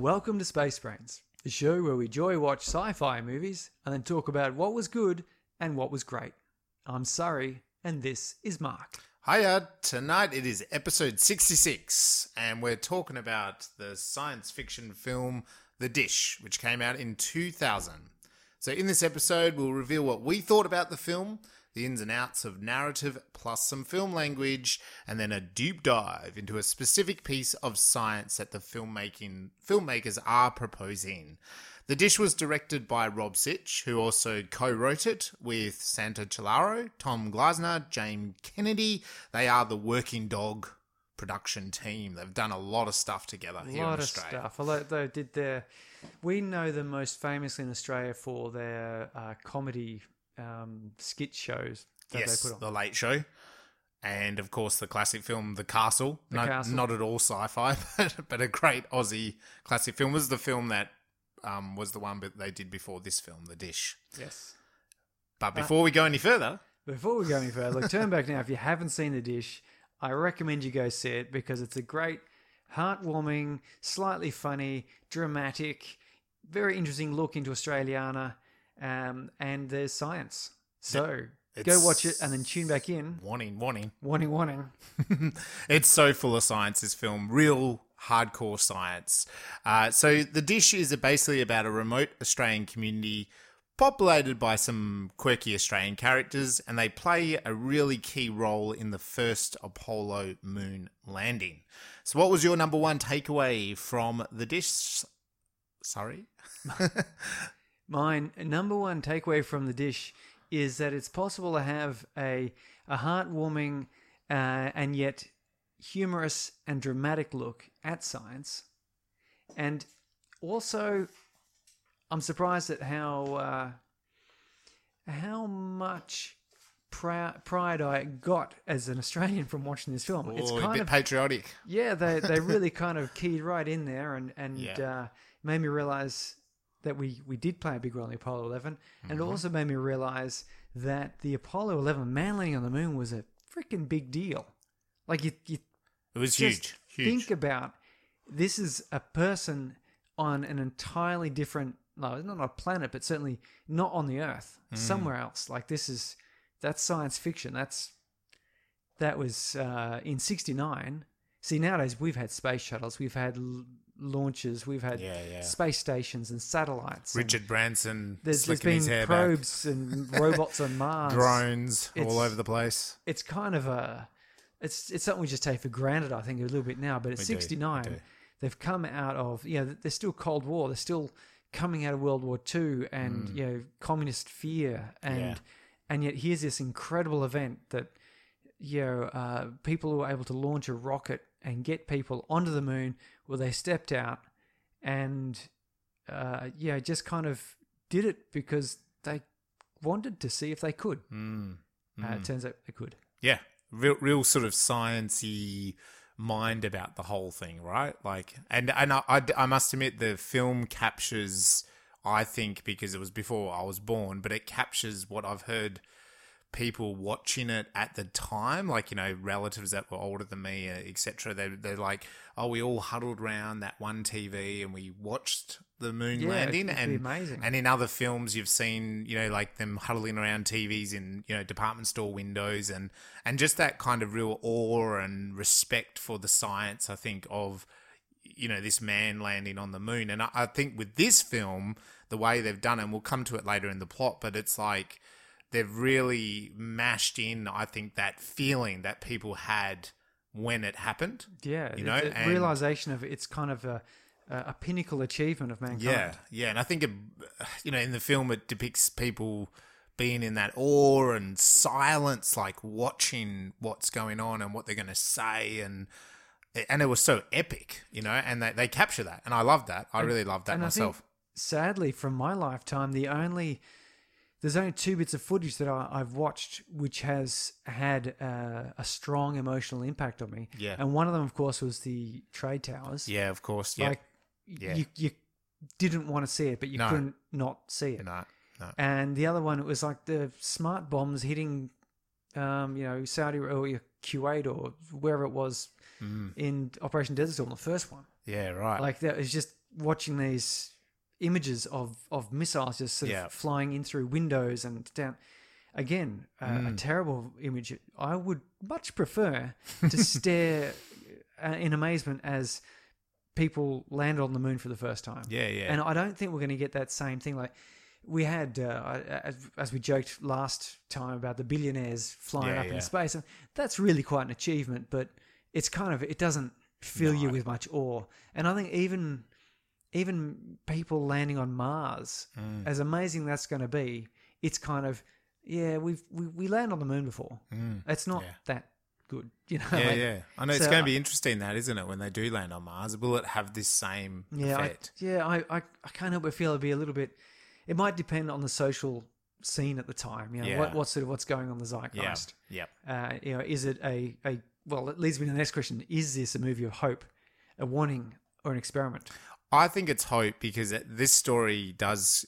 Welcome to Space Brains, the show where we joy watch sci fi movies and then talk about what was good and what was great. I'm Surrey, and this is Mark. Hiya, tonight it is episode 66, and we're talking about the science fiction film The Dish, which came out in 2000. So, in this episode, we'll reveal what we thought about the film, the ins and outs of narrative, plus some film language, and then a deep dive into a specific piece of science that the filmmaking filmmakers are proposing. The dish was directed by Rob Sitch, who also co-wrote it with Santo Cilauro, Tom Gleisner, James Kennedy. They are the Working Dog production team. They've done a lot of stuff together A here lot of Australia. stuff. Although they did their, we know them most famously in Australia for their uh, comedy um, skit shows that yes, they put on. The Late Show. And of course, the classic film, The Castle. The not, Castle. not at all sci fi, but, but a great Aussie classic film. Was the film that um, was the one that they did before this film, The Dish. Yes. But before we go any further, Before we go any further, look, turn back now. If you haven't seen The Dish, I recommend you go see it because it's a great, heartwarming, slightly funny, dramatic, very interesting look into Australiana, um, and there's science. So go watch it and then tune back in. warning, warning. Warning, warning. it's so full of science, this film. Real hardcore science. Uh, so, The Dish is basically about a remote Australian community populated by some quirky Australian characters, and they play a really key role in the first Apollo moon landing. So, what was your number one takeaway from The Dish? Sorry? Mine number one takeaway from the dish is that it's possible to have a a heartwarming uh, and yet humorous and dramatic look at science, and also I'm surprised at how uh, how much pride I got as an Australian from watching this film. it's Oh, a kind bit of patriotic. yeah, they they really kind of keyed right in there and and Yeah. uh, made me realize that we we did play a big role in the Apollo 11, and Mm-hmm. it also made me realize that the Apollo 11 man landing on the moon was a freaking big deal. Like you you It was just huge. Huge. think about this is a person on an entirely different no not on a planet but certainly not on the earth Mm. somewhere else like this is that's science fiction that's that was uh, in 69 see nowadays we've had space shuttles we've had launches we've had Yeah, yeah. space stations and satellites and Richard Branson there's, there's slicking been his hair back. probes and robots on mars drones It's- all over the place. it's kind of a it's it's something we just take for granted I think a little bit now but at We 69 do. they've come out of you know there's still Cold War they're still coming out of World War II and you know communist fear and Mm. Yeah. and yet here's this incredible event that you know uh, people were able to launch a rocket and get people onto the moon where they stepped out and uh, yeah just kind of did it because they wanted to see if they could Mm. uh, it turns out they could Yeah, real, real sort of sciencey mind about the whole thing, right? Like, and and I, I, I must admit, the film captures, I think, because it was before I was born, but it captures what I've heard people watching it at the time, like you know, relatives that were older than me, uh, etc. They they're like, oh, we all huddled around that one TV and we watched the moon Yeah, landing, and amazing. and in other films, you've seen, you know, like them huddling around TVs in, you know, department store windows and, and just that kind of real awe and respect for the science, I think, of, you know, this man landing on the moon. And I, I think with this film, the way they've done it, and we'll come to it later in the plot, but it's like they've really mashed in, I think, that feeling that people had when it happened. Yeah, You know, the and- realization of it's kind of a a, pinnacle achievement of mankind. Yeah, yeah, and I think it, you know, in the film it depicts people being in that awe and silence, like watching what's going on and what they're going to say, and and it was so epic, you know, and they they capture that, and I love that. I really love that and myself. sadly, from my lifetime, the only there's only two bits of footage that I, I've watched which has had uh, a strong emotional impact on me. Yeah. and one of them, of course, was the trade towers. yeah, of course. Yeah, like Yeah. you you didn't want to see it, but you No. couldn't not see it. no, no. And the other one, it was like the smart bombs hitting, um, you know, Saudi or Kuwait or wherever it was Mm. in Operation Desert Storm, the first one. Yeah, right. Like that was just watching these images of of missiles just sort Yeah. of flying in through windows and down. Again, uh, Mm. a terrible image. I would much prefer to stare uh, in amazement as people land on the moon for the first time. yeah, yeah. And I don't think we're going to get that same thing. Like we had, uh, as, as we joked last time about the billionaires flying Yeah, up yeah. in space, and that's really quite an achievement. But it's kind of it doesn't fill you with much awe. And I think even even people landing on Mars, Mm. as amazing that's going to be, it's kind of yeah, we've we, we land on the moon before. Mm. It's not Yeah. that good, you know. Yeah, like- yeah. I know it's going to be interesting, that isn't it? When they do land on Mars, will it have this same Yeah, I, effect? yeah. I, I, I can't help but feel it'd be a little bit. It might depend on the social scene at the time. You know, Yeah. what sort of what's going on the zeitgeist. yeah. Uh, you know, is it a, a well? It leads me to the next question: Is this a movie of hope, a warning, or an experiment? I think it's hope because this story does.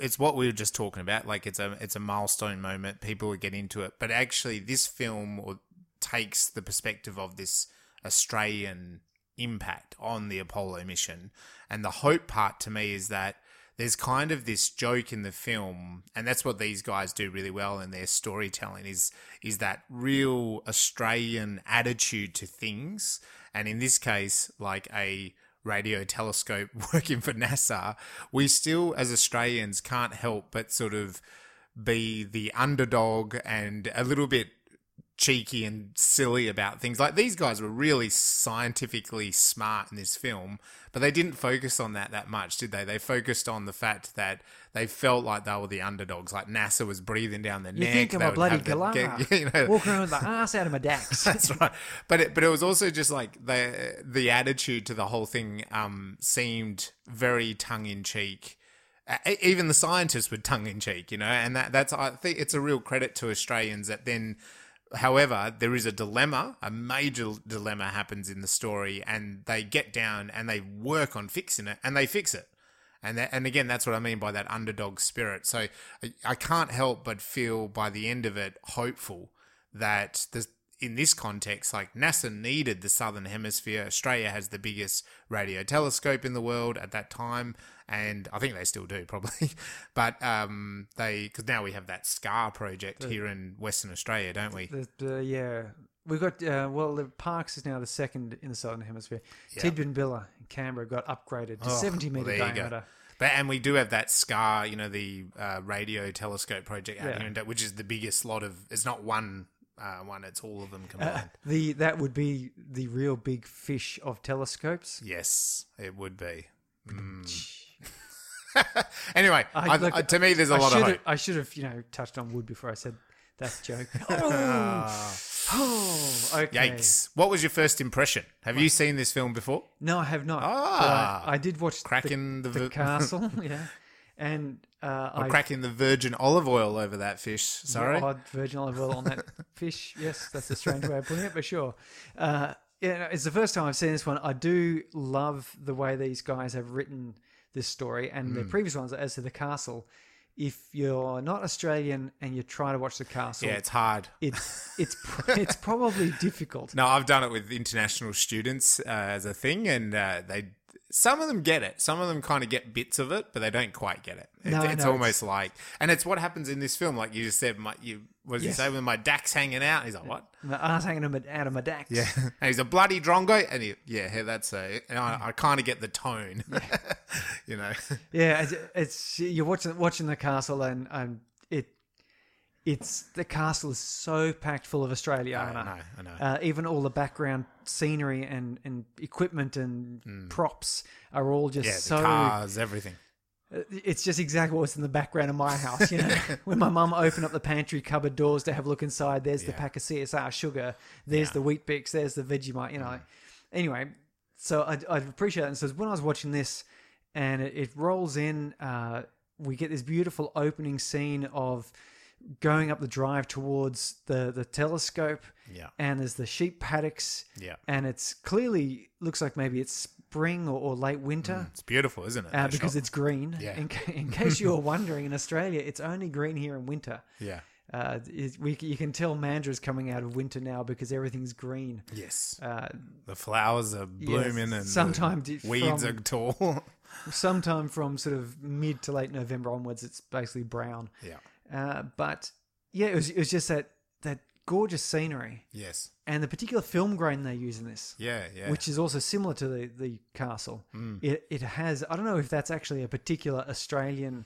It's what we were just talking about. Like it's a it's a milestone moment. People will get into it, but actually, this film takes the perspective of this Australian impact on the Apollo mission, and the hope part to me is that there's kind of this joke in the film, and that's what these guys do really well in their storytelling is is that real Australian attitude to things, and in this case, like a radio telescope working for NASA, we still as Australians can't help but sort of be the underdog and a little bit cheeky and silly about things. Like these guys were really scientifically smart in this film, but they didn't focus on that that much, did they? They focused on the fact that they felt like they were the underdogs. Like NASA was breathing down their You neck. You think I'm a bloody galah, you know, walking around with the ass out of my dax. that's right. But it, but it was also just like the the attitude to the whole thing um, seemed very tongue in cheek. Even the scientists were tongue in cheek, you know, and that that's I think it's a real credit to Australians that then. However, there is a dilemma, a major dilemma happens in the story, and they get down and they work on fixing it, and they fix it. And that, and again, that's what I mean by that underdog spirit. So I, I can't help but feel by the end of it hopeful that in this context, like NASA needed the Southern Hemisphere. Australia has the biggest radio telescope in the world at that time, and I think they still do probably. but um, they because now we have that SKA project here in Western Australia, don't we? The, the, yeah, we've got uh, well. The Parkes is now the second in the southern hemisphere. Yeah. Tidbinbilla in Canberra got upgraded to Oh, seventy meter go. diameter. But and we do have that SKA, you know, the uh, radio telescope project out Yeah. here, which is the biggest lot of. It's not one uh, one; it's all of them Uh, combined. the that would be the real big fish of telescopes. yes, it would be. Mm. anyway, I- look, I- to me, there's a I lot of hope. I should have you know touched on wood before I said that joke. Ah, oh, okay. yikes! What was your first impression? Have you seen this film before? No, I have not. Ah. I, I did watch Cracking the, the, the castle. yeah, and uh, or I cracking the virgin olive oil over that fish. Sorry. odd virgin olive oil on that fish. Yes, that's a strange way of putting it, but sure. Uh, yeah, it's the first time I've seen this one. I do love the way these guys have written this story and Hmm. the previous ones as to the castle. If you're not Australian and you're trying to watch the castle, Yeah, it's hard. it's it's it's probably difficult. No, I've done it with international students uh, as a thing, and uh, they some of them get it. Some of them kind of get bits of it, but they don't quite get it. It- No, it's no, almost like, and it's what happens in this film. Like you just said, my, you what did Yes. you say when my dax hanging out? He's like, what? My ass hanging out of my- out of my dax. Yeah, and he's a bloody drongo, and he, yeah, that's a. And I, I kind of get the tone, you know. Yeah, it's, it's you're watching watching the castle and and it's the castle is so packed full of Australia, I know, I know. Uh, even all the background scenery and, and equipment and props are all just Hmm. yeah, so. cars, everything. Uh, It's just exactly what's in the background of my house. You know, when my mum opened up the pantry cupboard doors to have a look inside, there's the pack of CSR sugar, there's Yeah. the Weet-Bix, there's the Vegemite. You know, anyway. So I, I appreciate it. And so when I was watching this, and it, it rolls in, uh, we get this beautiful opening scene of going up the drive towards the the telescope, Yeah, and there's the sheep paddocks, yeah. and it's clearly looks like maybe it's spring or, or late winter It's beautiful, isn't it? uh, because shot? it's green. Yeah. In, ca- in case you were wondering, in Australia, it's only green here in winter. yeah, Uh, it, we, you can tell Mandurah's coming out of winter now because everything's green. yes. Uh, The flowers are blooming and sometimes weeds from- are tall. sometime from sort of mid to late November onwards, it's basically brown. yeah. Uh, but yeah, it was, it was just that that gorgeous scenery Yes. and the particular film grain they use in this. Yeah. Yeah. which is also similar to the the castle. Mm. It it has I don't know if that's actually a particular Australian.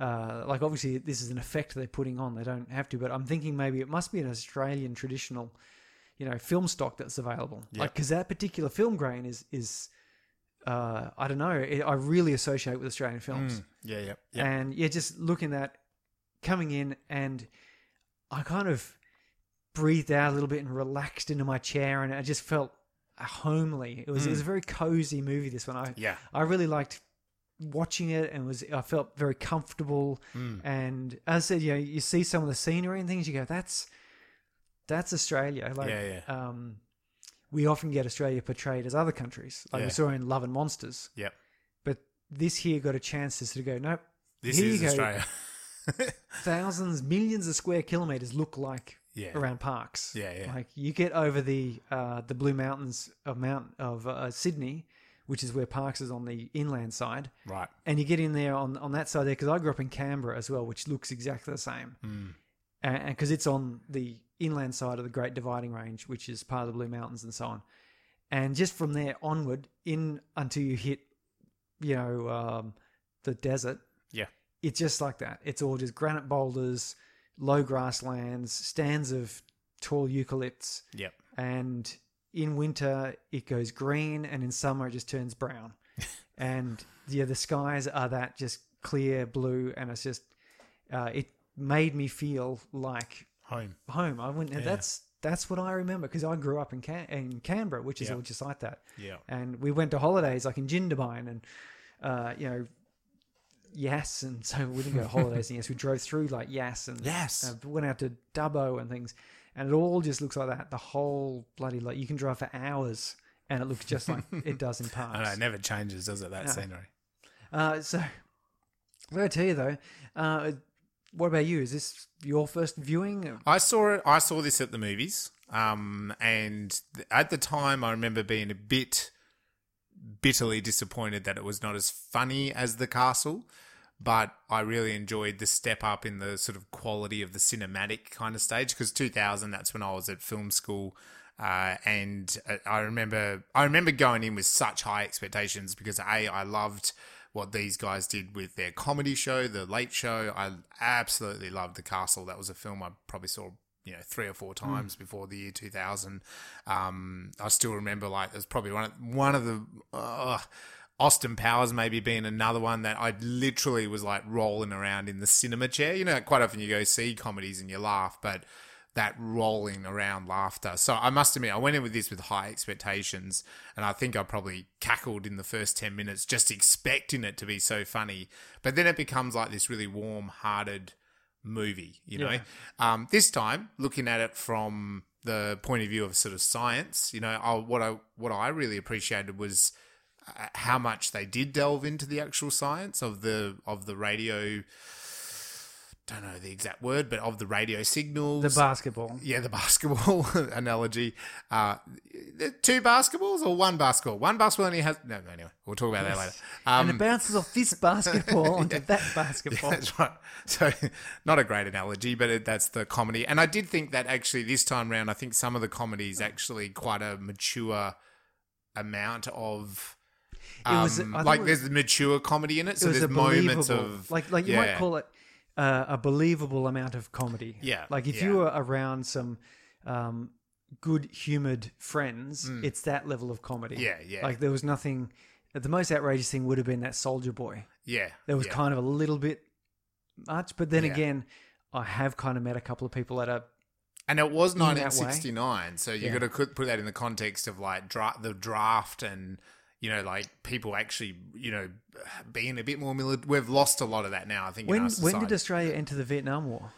Uh, like obviously this is an effect they're putting on. They don't have to, but I'm thinking maybe it must be an Australian traditional, you know, film stock that's available. Yeah. Like because that particular film grain is is, uh, I don't know. It, I really associate with Australian films, Mm. Yeah. Yeah. Yeah. and yeah, just looking at coming in and I kind of breathed out a little bit and relaxed into my chair, and I just felt homely. It was it was a very cozy movie. This one, I Hmm. yeah. I really liked watching it, and was I felt very comfortable. Mm. And as I said, you know, you see some of the scenery and things, you go, that's that's Australia. Like, Yeah, Um, we often get Australia portrayed as other countries, like Yeah. we saw in Love and Monsters. Yep. But this here got a chance to sort of go, nope. This is. Australia. thousands, millions of square kilometers look like Yeah. around Parkes. Yeah, yeah. Like you get over the uh, the Blue Mountains of Mount of uh, Sydney, which is where Parkes is on the inland side, Right. and you get in there on on that side there because I grew up in Canberra as well, which looks exactly the same, Mm. and because it's on the inland side of the Great Dividing Range, which is part of the Blue Mountains and so on, and just from there onward in until you hit, you know, um, the desert. It's just like that. It's all just granite boulders, low grasslands, stands of tall eucalypts, Yep. and in winter it goes green, and in summer it just turns brown. and yeah, the skies are that just clear blue, and it's just uh, it made me feel like Home. home. I went, Yeah. that's that's what I remember because I grew up in Can- in Canberra, which is Yeah. all just like that Yeah. and we went to holidays like in Jindabyne and uh, you know Yass and so we didn't go to holidays in Yass we drove through like Yass and Yes. uh, went out to Dubbo and things and it all just looks like that the whole bloody like you can drive for hours and it looks just like it does in I And it never changes, does it? That No. scenery. uh, so I gotta tell you though uh, what about you is this your first viewing I saw it. I saw this at the movies, um, and th- at the time, I remember being a bit bitterly disappointed that it was not as funny as The Castle. But I really enjoyed the step up in the sort of quality of the cinematic kind of stage because 2000, that's when I was at film school. Uh, and uh, I remember, I remember going in with such high expectations because a, I loved what these guys did with their comedy show, The Late Show. I absolutely loved The Castle. That was a film I probably saw, you know, three or four times before the year 2000. Um, I still remember like it was probably one of, one of the uh, Austin Powers maybe being another one that I literally was like rolling around in the cinema chair. You know, quite often you go see comedies and you laugh, but that rolling around laughter. So I must admit, I went in with this with high expectations, and I think I probably cackled in the first 10 minutes just expecting it to be so funny. But then it becomes like this really warm hearted movie, you know? Yeah. Um, this time, looking at it from the point of view of sort of science, you know, I, what I what I really appreciated was uh, how much they did delve into the actual science of the of the radio. Don't know the exact word, but of the radio signals. the basketball yeah, the basketball analogy. Uh, two basketballs or one basketball? One basketball only has. No, anyway, we'll talk about that later. Um, and it bounces off this basketball onto that basketball that's right. So, not a great analogy, but it, that's the comedy. And I did think that actually this time round, I think some of the comedy is actually quite a mature amount of. It was- um, like it was- there's mature comedy in it, so there's moments of like like you might call it uh, a believable amount of comedy. Yeah, like if yeah. you were around some um, good humored friends, it's that level of comedy. Mm. Yeah, yeah. Like there was nothing. The most outrageous thing would have been that Soldier Boy. Yeah. There was yeah. kind of a little bit much, but then Yeah. again, I have kind of met a couple of people that are And it was in that way. 1969, so you Yeah. got to put that in the context of like dra- the draft and you know like people actually you know being a bit more military. We've lost a lot of that now. I think. in when when did Australia enter the Vietnam War?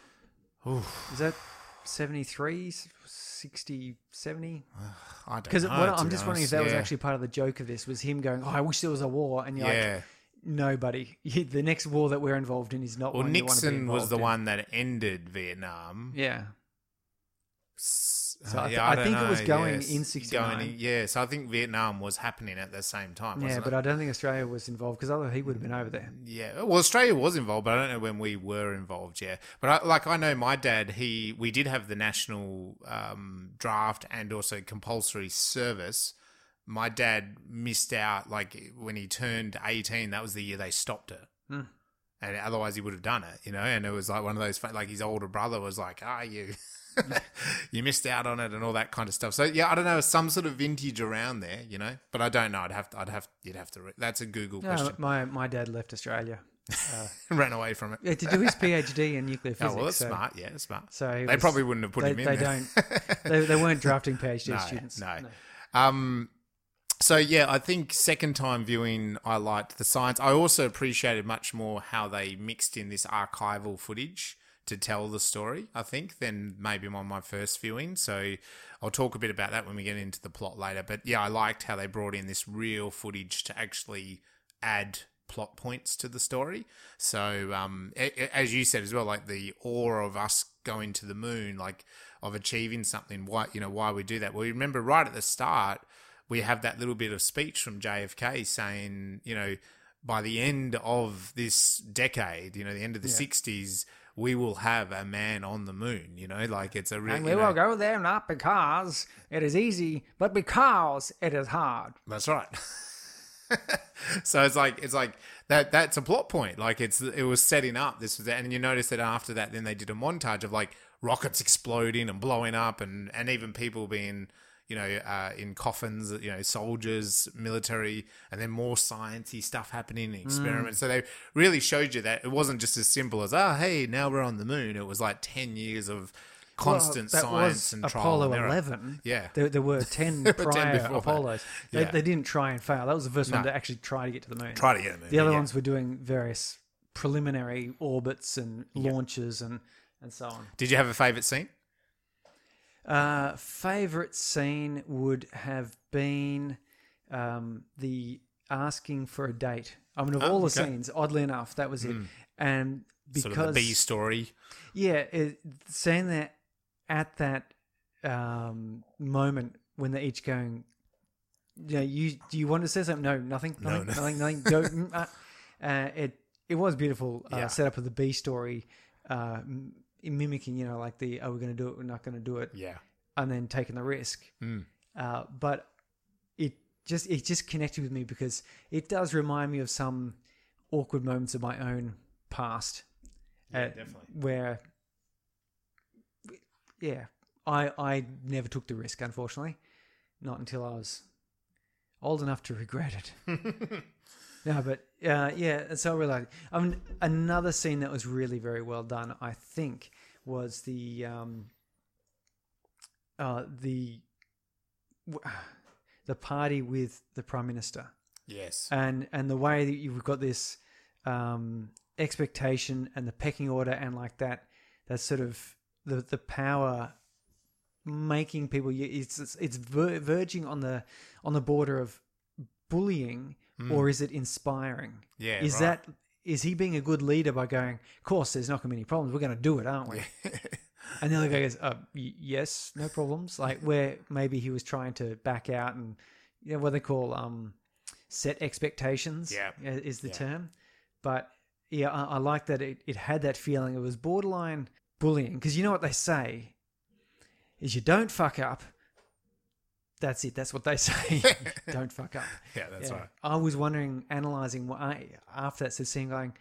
Is that 73, 60, 70? I don't Because know, to I'm just wondering if that was actually part of the joke of this was him going, "Oh, I wish there was a war," and you're yeah. like, "Nobody. The next war that we're involved in is not well, one you want to be Nixon was the in." one that ended Vietnam. Yeah. S- So I uh, th- yeah, I don't think it was going yes. in 69. Going in- yeah, so I think Vietnam was happening at the same time. Yeah, but it? I don't think Australia was involved because otherwise he would have been over there. Yeah, well, Australia was involved, but I don't know when we were involved. Yeah, but I, like I know my dad, he we did have the national um, draft and also compulsory service. My dad missed out like when he turned eighteen. That was the year they stopped it, Hmm. and otherwise he would have done it. You know, and it was like one of those like his older brother was like, "Ah, you." you missed out on it and all that kind of stuff. So yeah, I don't know, some sort of vintage around there, you know. But I don't know. I'd have to. I'd have. You'd have to. Re- that's a Google No, question. my my dad left Australia Ran away from it. yeah, to do his PhD in nuclear physics. Oh well, that's so, smart. Yeah, that's smart. So they was- probably wouldn't have put they, him in. they there. don't. They, they weren't drafting PhD No, students. no. Um, so yeah, I think second time viewing, I liked the science. I also appreciated much more how they mixed in this archival footage to tell the story. I think than maybe on my first viewing. So I'll talk a bit about that when we get into the plot later. But yeah, I liked how they brought in this real footage to actually add plot points to the story. So, um, as you said as well, like the awe of us going to the moon, like of achieving something. Why, you know, why we do that? Well, you remember right at the start, we have that little bit of speech from JFK saying, you know, by the end of this decade, you know, the end of the '60s, we will have a man on the moon. You know, like it's a real. And we know- will go there not because it is easy, but because it is hard. That's right. so it's like it's like that that's a plot point. Like it's it was setting up this was and you notice that after that then they did a montage of like rockets exploding and blowing up and and even people being you know uh, in coffins you know soldiers military and then more sciencey stuff happening and experiments so they really showed you that it wasn't just as simple as oh hey now we're on the moon it was like 10 years of constant Well, that science was and trial Apollo and 11. Yeah. There, there were 10 There were 10 prior. Apollos. They, Yeah. they didn't try and fail. That was the first one to actually try to get to the moon. try to get the moon the other yeah. ones were doing various preliminary orbits and launches and, and so on. did you have a favorite scene Uh, favorite scene would have been um, the asking for a date. I mean, of Oh, all the okay. Hmm. scenes, oddly enough, that was it. And because sort of the B story yeah, it, saying that at that um, moment when they're each going, yeah, you do you want to say something? No, nothing, nothing, no. nothing, nothing. Don't. mm, uh, uh, it it was beautiful uh, Yeah. setup of the B story, uh, mimicking you know like the are we going to do it? We're not going to do it, yeah and then taking the risk. Mm. Uh, but it just it just connected with me because it does remind me of some awkward moments of my own past. Yeah, uh, definitely. Where, yeah, I I never took the risk, unfortunately, not until I was old enough to regret it. no, but uh, yeah, so I really liked. I mean, another scene that was really very well done, I think, was the um, uh, the the party with the prime minister Yes. and and the way that you've got this um, expectation and the pecking order and like that that sort of the the power making people it's it's, it's ver- verging on the on the border of bullying or is it inspiring Yeah, is right. that is he being a good leader by going of course there's not going to be any problems we're going to do it aren't we and the other guy goes, uh, "Yes, no problems." Like where maybe he was trying to back out and you know what they call um, set expectations. Yeah. is the Yeah. term. But yeah, I, I like that it, it had that feeling. It was borderline bullying because you know what they say is you don't fuck up. That's it. That's what they say. don't fuck up. Yeah, that's Yeah. right. I was wondering, analyzing what I after that, so seeing going,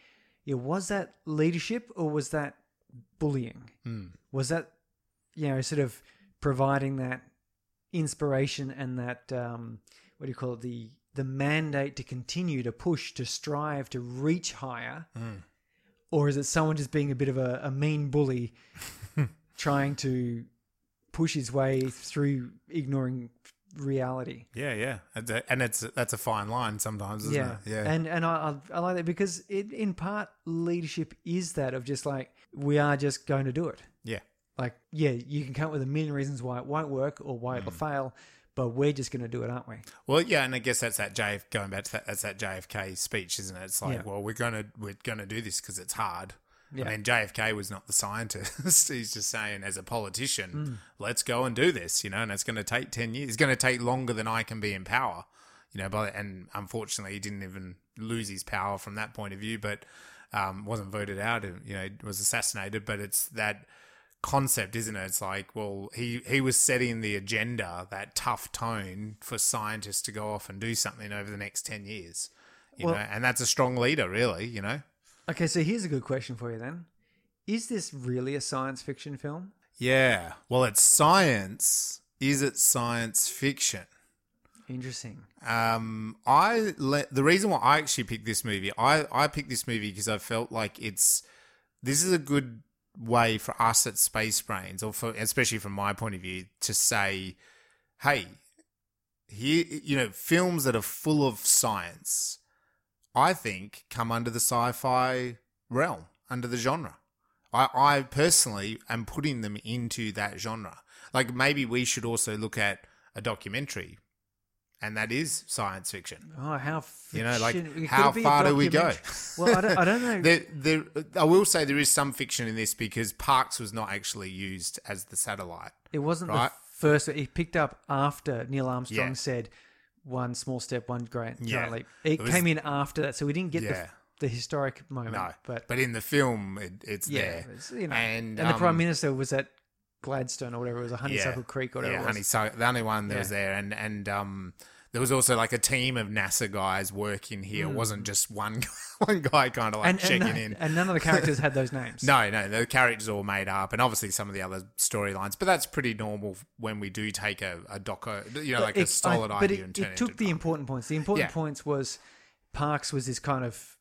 yeah, was that leadership or was that bullying? Hmm. Was that you know sort of providing that inspiration and that um, what do you call it the the mandate to continue to push to strive to reach higher, Hmm. or is it someone just being a bit of a, a mean bully, trying to push his way through ignoring reality? Yeah, yeah, and it's that's a fine line sometimes, isn't yeah, it? Yeah, and and I I I like that because it in part leadership is that of just like we are just going to do it. yeah, Like yeah, you can come up with a million reasons why it won't work or why Mm. it'll fail, but we're just going to do it, aren't we? Well, yeah, and I guess that's that JF going back to that. That's that JFK speech, isn't it? It's like, Yeah. well, we're gonna we're gonna do this because it's hard. Yeah. I mean, JFK was not the scientist. He's just saying, as a politician, Hmm. let's go and do this, you know. And it's going to take ten years. It's going to take longer than I can be in power, you know. But and unfortunately, he didn't even lose his power from that point of view. But um, wasn't voted out. and, You know, was assassinated. But it's that concept, isn't it? It's like, well, he he was setting the agenda, that tough tone for scientists to go off and do something over the next ten years. You Well- know, and that's a strong leader, really. You know. Okay, so here's a good question for you then: Is this really a science fiction film? Yeah. Well, it's science. Is it science fiction? Interesting. Um, I le- the reason why I actually picked this movie, I I picked this movie because I felt like it's this is a good way for us at Space Brains, or for especially from my point of view, to say, hey, here you know films that are full of science, I think come under the sci-fi realm, under the genre. I, I personally am putting them into that genre. Like maybe we should also look at a documentary, and that is science fiction. Oh, how You know, like, how it be a far do we go? Well, I don't, I don't know. There, there, I will say there is some fiction in this because Parkes was not actually used as the satellite. it wasn't right. the first. He picked up after Neil Armstrong Yeah. said, "One small step, one great Yeah. giant leap." It, It was- came in after that, so we didn't get Yeah. the, the historic moment. No, but, but in the film, it, it's yeah, there. it's, you know, And, and, the um, prime minister was at Gladstone or whatever it was, a Honeysuckle Creek or whatever. yeah, it was. honeysuckle. The only one that was there, and and um, there was also like a team of NASA guys working here. It wasn't just one guy, one guy kind of like Hmm. and, checking and, in. and none of the characters had those names. No, no, the characters are all made up, and obviously some of the other storylines. But that's pretty normal when we do take a, a doco, you know, But like a it- solid I- but idea it, and turn it it took into the drama. important points. The important Yeah. points was Parkes was this kind of,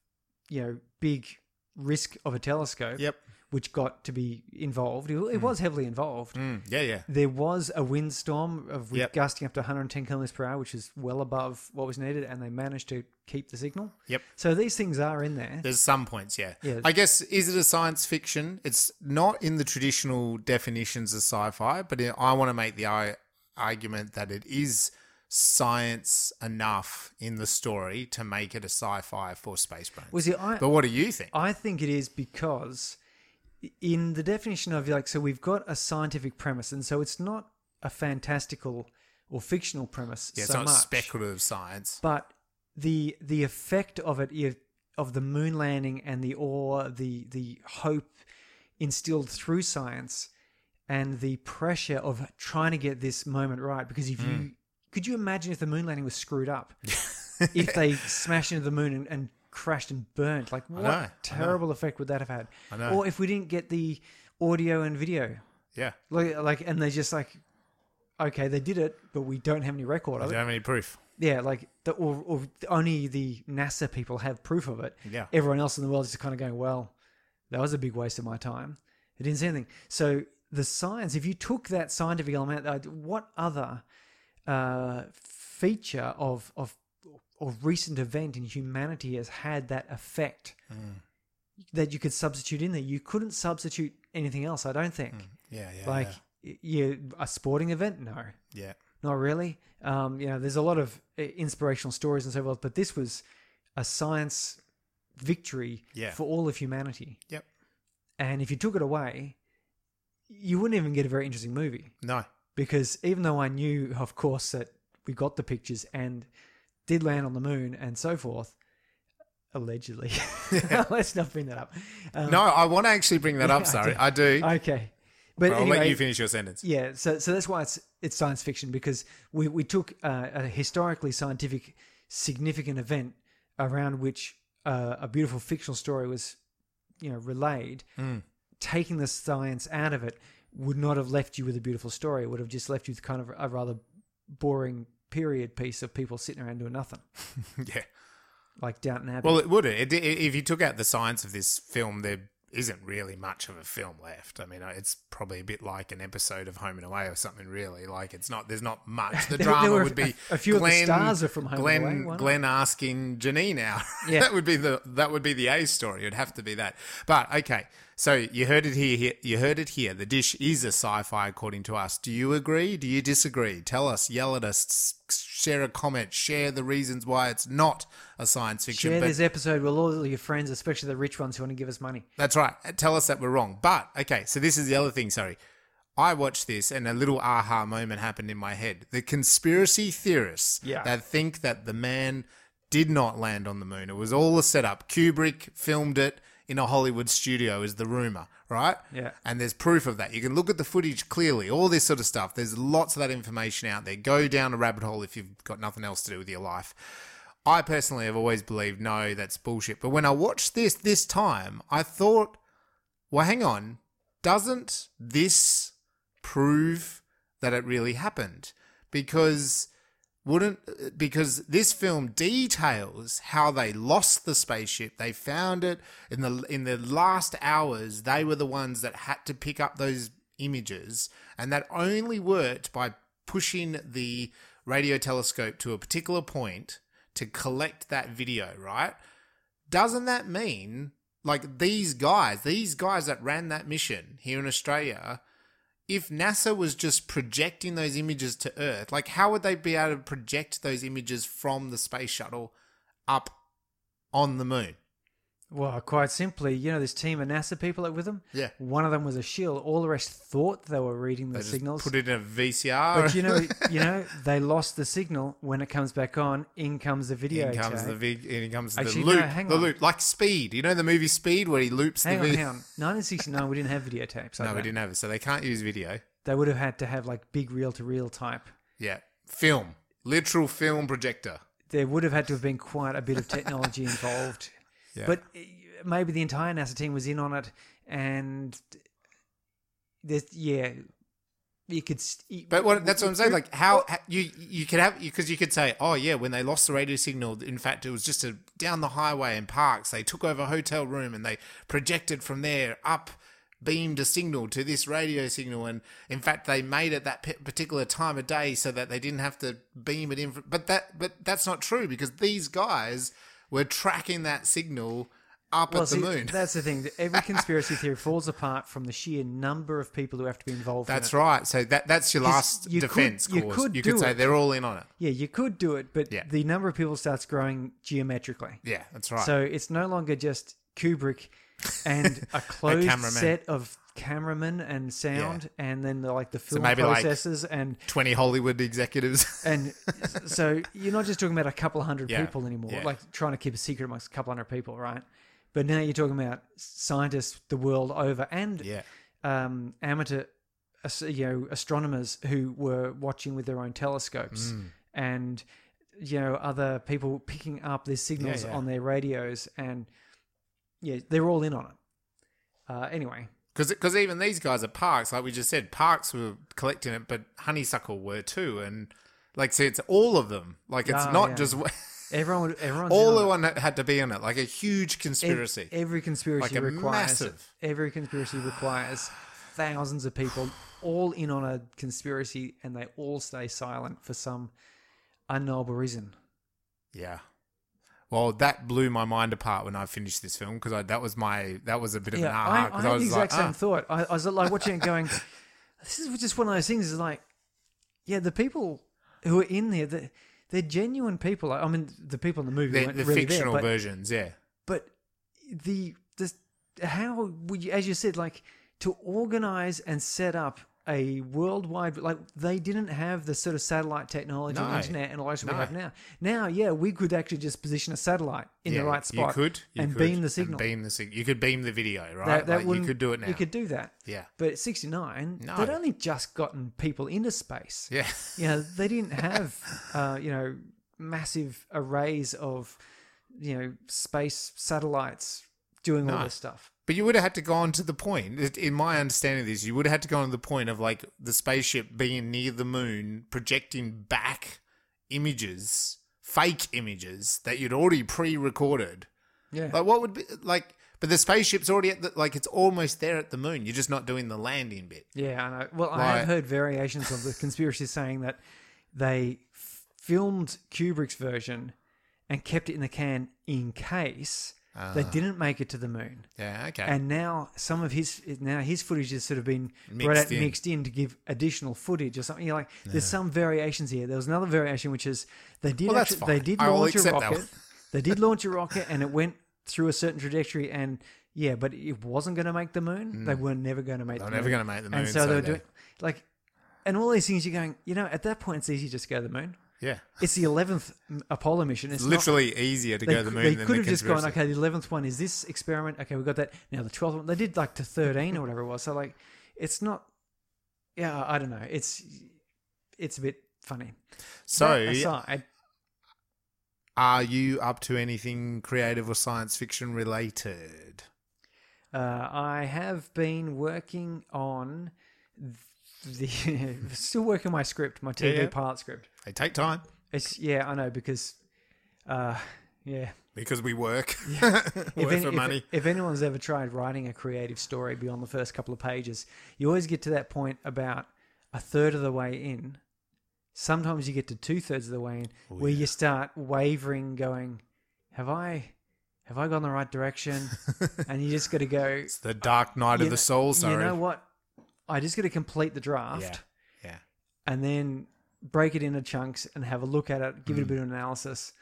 you know, big risk of a telescope, Yep. Which got to be involved. It, it was heavily involved. Mm, yeah, yeah. There was a windstorm of Yep. gusting up to 110 kilometers per hour, which is well above what was needed, and they managed to keep the signal. Yep. So these things are in there. There's some points, yeah. Yeah. I guess is it a science fiction? It's not in the traditional definitions of sci-fi, but I want to make the argument that it is science enough in the story to make it a sci-fi for space brains. Was it? I, but what do you think? I think it is because in the definition of like so we've got a scientific premise and so it's not a fantastical or fictional premise yeah, it's not much speculative science. but the the effect of it of the moon landing and the awe the the hope instilled through science and the pressure of trying to get this moment right because if you mm. could you imagine if the moon landing was screwed up if they smashed into the moon and, and crashed and burnt like what know, terrible effect would that have had I know. or if we didn't get the audio and video Yeah. like like and they just like okay they did it but we don't have any record of don't have any proof. yeah like the, or, or only the nasa people have proof of it Yeah. everyone else in the world is just kind of going well that was a big waste of my time it didn't say anything so the science if you took that scientific element uh, what other uh, feature of of or recent event in humanity has had that effect Mm. that you could substitute in there you couldn't substitute anything else i don't think Yeah, yeah. like yeah. you a sporting event no yeah. not really um, you know there's a lot of uh, inspirational stories and so forth but this was a science victory Yeah. for all of humanity Yep. and if you took it away you wouldn't even get a very interesting movie No. because even though i knew of course that we got the pictures and did land on the moon and so forth allegedly let's not bring that up um, No, I want to actually bring that I up. Sorry, do. I do. okay but I'll anyway, let you finish your sentence. yeah, so so that's why it's it's science fiction because we we took uh, a historically scientific significant event around which uh, a beautiful fictional story was you know relayed, Mm. taking the science out of it would not have left you with a beautiful story. It would have just left you with kind of a rather boring period piece of people sitting around doing nothing, yeah. like Downton Abbey. Well, it would. It, it, if you took out the science of this film, there isn't really much of a film left. I mean, uh, it's probably a bit like an episode of Home and Away or something. Really, like it's not. There's not much. The There- drama there would be a- a few of the stars are from Home and Glenn, Away, why not? Glenn asking Janine out. Yeah. that would be the that would be the A story. It'd have to be that. But okay, so you heard it here, here. You heard it here. The dish is a sci-fi, according to us. Do you agree? Do you disagree? Tell us. Yell at us. Share a comment. Share the reasons why it's not a science fiction. Share this episode with all your friends, especially the rich ones who want to give us money. that's right. Tell us that we're wrong. But okay, so this is the other thing. Sorry, I watched this and a little aha moment happened in my head. The conspiracy theorists Yeah. that think that the man did not land on the moon. It was all a setup. Kubrick filmed it in a Hollywood studio, is the rumor, right? Yeah. And there's proof of that. You can look at the footage clearly, all this sort of stuff. There's lots of that information out there. Go down a rabbit hole if you've got nothing else to do with your life. I personally have always believed, no, that's bullshit. But when I watched this this time, I thought, well, hang on, doesn't this prove that it really happened? Because wouldn't because this film details how they lost the spaceship. They found it in the in the last hours. They were the ones that had to pick up those images and that only worked by pushing the radio telescope to a particular point to collect that video right? Doesn't that mean like these guys these guys that ran that mission here in australia if NASA was just projecting those images to Earth, like how would they be able to project those images from the space shuttle up on the moon? Well, quite simply, you know, this team of NASA people that with them. Yeah. One of them was a shill. All the rest thought they were reading the They just signals. put it in a VCR. but you know, you know, they lost the signal. When it comes back on, in comes the video. in comes tape. the vid- in comes Actually, the no, loop, hang the on. loop, like Speed. You know the movie Speed where he loops Hang the on, video. hang on. 1969, we didn't have videotapes. Like No, we didn't have it, so they can't use video. They would have had to have like big reel-to-reel type. Yeah, film, literal film projector. There would have had to have been quite a bit of technology involved. Yeah. But uh, maybe the entire NASA team was in on it, and there's yeah, you could. st- But what, that's what I'm saying. Like how, how you you could have because you could say, oh yeah, when they lost the radio signal, in fact it was just a down the highway in Parkes. They took over a hotel room and they projected from there up, beamed a signal to this radio signal, and in fact they made it that p- particular time of day so that they didn't have to beam it in. But that but that's not true because these guys were tracking that signal up well, at the see, moon. that's the thing. Every conspiracy theory falls apart from the sheer number of people who have to be involved. in That's it. right. So that that's your last you could- defense you cause. could you could say it. they're all in on it. Yeah, you could do it, but Yeah. the number of people starts growing geometrically. Yeah, that's right. So it's no longer just Kubrick and a closed cameraman. set of cameramen and sound, and then the, like the film maybe, like- and 20 Hollywood executives. and so you're not just talking about a couple of hundred Yeah, people anymore, yeah. like trying to keep a secret amongst a couple hundred people, right? But now you're talking about scientists the world over and yeah. um, amateur, you know, astronomers who were watching with their own telescopes, Mm. and you know, other people picking up these signals yeah. on their radios, and yeah, they're all in on it. Uh, anyway, Because even these guys at Parkes, like we just said, Parkes were collecting it, but Honeysuckle were too. And like, see, it's all of them. Like, it's Ah, not yeah. just everyone, everyone, all the one that had to be in it. Like a huge conspiracy. Every conspiracy Like requires massive- every conspiracy requires thousands of people all in on a conspiracy, and they all stay silent for some unknowable reason. yeah. Well, that blew my mind apart when I finished this film because that was my that was a bit of an Yeah, aha I, I had I, the was like, exact same ah, thought. I, I was like watching it, going, "This is just one of those things." Is like, yeah, the people who are in there, they're, they're genuine people. I mean, the people in the movie the, weren't the really fictional there, but, versions. Yeah, but the the how would you, as you said, like to organize and set up a worldwide like they didn't have the sort of satellite technology and internet and all that No. we have now. Now, yeah, we could actually just position a satellite in yeah, the right spot You could you and could, beam the signal. beam the sig- You could beam the video, right? That, that like you could do it now. You could do that. yeah, But at 69, No. they'd only just gotten people into space. yeah, You know, they didn't have, uh, you know, massive arrays of, you know, space satellites doing all this stuff. But you would have had to go on to the point. In my understanding of this, you would have had to go on to the point of like the spaceship being near the moon, projecting back images, fake images that you'd already pre-recorded. Yeah. Like what would be like? But the spaceship's already at the like it's almost there at the moon. You're just not doing the landing bit. Yeah, I know. Well, I have heard variations of the conspiracy saying that they f- filmed Kubrick's version and kept it in the can in case they didn't make it to the moon. Yeah. Okay. And now some of his now his footage has sort of been Mixed brought out, in. mixed in to give additional footage or something. You're like, there's some variations here. There was another variation which is they did Well, actually, they did I launch a rocket. they did launch a rocket and it went through a certain trajectory and yeah, but it wasn't going to make the moon. They were never going to make. They're the never gonna make the moon, And so, so they were they- doing like, and all these things. You're going, you know, at that point, it's easy just to go to the moon. Yeah. It's the eleventh Apollo mission. It's It's not- literally easier to go to the moon they than could the have just gone, okay, the eleventh one is this experiment. Okay, we got that. Now the twelfth one, they did like to thirteen or whatever it was. So like, it's not. Yeah, I don't know. It's it's a bit funny. So, That aside, are you up to anything creative or science fiction related? uh, I have been working on the still working my script, my TV yeah. pilot script. They take time It's yeah, I know because, uh, yeah. because we work. If, work any- for if- money. if anyone's ever tried writing a creative story beyond the first couple of pages, you always get to that point about a third of the way in. Sometimes you get to two thirds of the way in, Oh, where you start wavering, going, "Have I, have I gone the right direction?" and you just got to go. It's the dark night of the soul. Sorry. You know what? I just got to complete the draft yeah. Yeah. and then break it into chunks and have a look at it, Mm. give it a bit of analysis.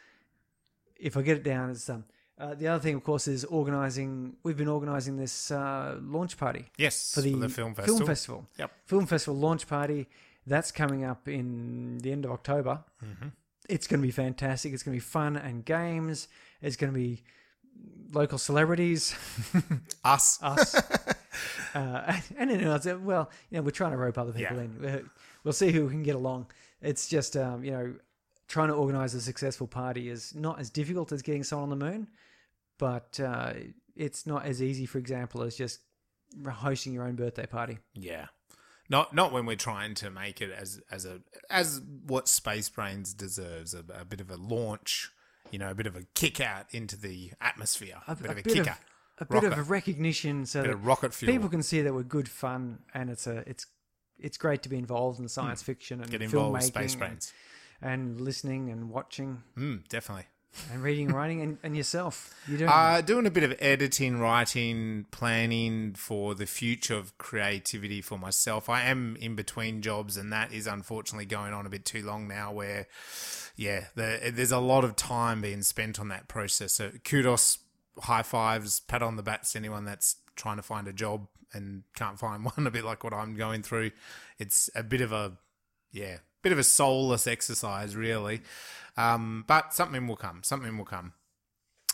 If I get it down, it's done. Uh, the other thing, of course, is organising. We've been organising this uh, launch party Yes. for the, film festival. Film festival. Yep. Film festival launch party. That's coming up in the end of October. Mm-hmm. It's going to be fantastic. It's going to be fun and games. It's going to be local celebrities, Us. us, uh, and then else. Well, you know, we're trying to rope other people Yeah. in. We're- We'll see who can get along. It's just, um, you know, trying to organise a successful party is not as difficult as getting someone on the moon, but uh, it's not as easy, for example, as just hosting your own birthday party. Yeah. Not not when we're trying to make it as as a as what Space Brains deserves a, a bit of a launch, you know, a bit of a kick out into the atmosphere, a, bit of a, kicker, a bit rocket, of recognition, so that rocket fuel. people can see that we're good fun, and it's a it's it's great to be involved in science fiction and get involved with filmmaking Space and- Brains. and listening and watching Mm, definitely. and reading and writing and, and yourself. You doing Uh, doing a bit of editing, writing, planning for the future of creativity for myself. I am in between jobs, and that is unfortunately going on a bit too long now. Where, yeah, the, there's a lot of time being spent on that process. So kudos, high fives, pat on the backs to anyone that's trying to find a job and can't find one. A bit like what I'm going through. It's a bit of a, yeah, bit of a soulless exercise, really. Um, but something will come. Something will come.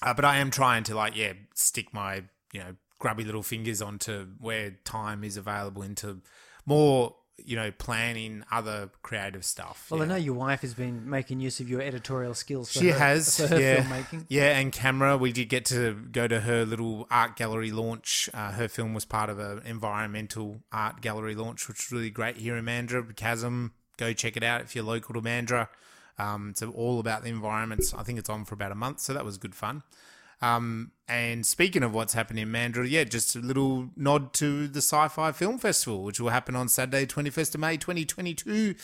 Uh, but I am trying to like yeah stick my you know grubby little fingers onto where time is available into more you know planning other creative stuff. Well, yeah. I know your wife has been making use of your editorial skills. For She her, has, her yeah, filmmaking. yeah, and camera. We did get to go to her little art gallery launch. Uh, her film was part of an environmental art gallery launch, which was really great here in Mandurah. Chasm, go check it out if you're local to Mandurah. Um, it's all about the environments. I think it's on for about a month, so that was good fun. Um, and speaking of what's happening in Mandurah, yeah, just a little nod to the Sci-Fi Film Festival, which will happen on Saturday, 21st of May, 2022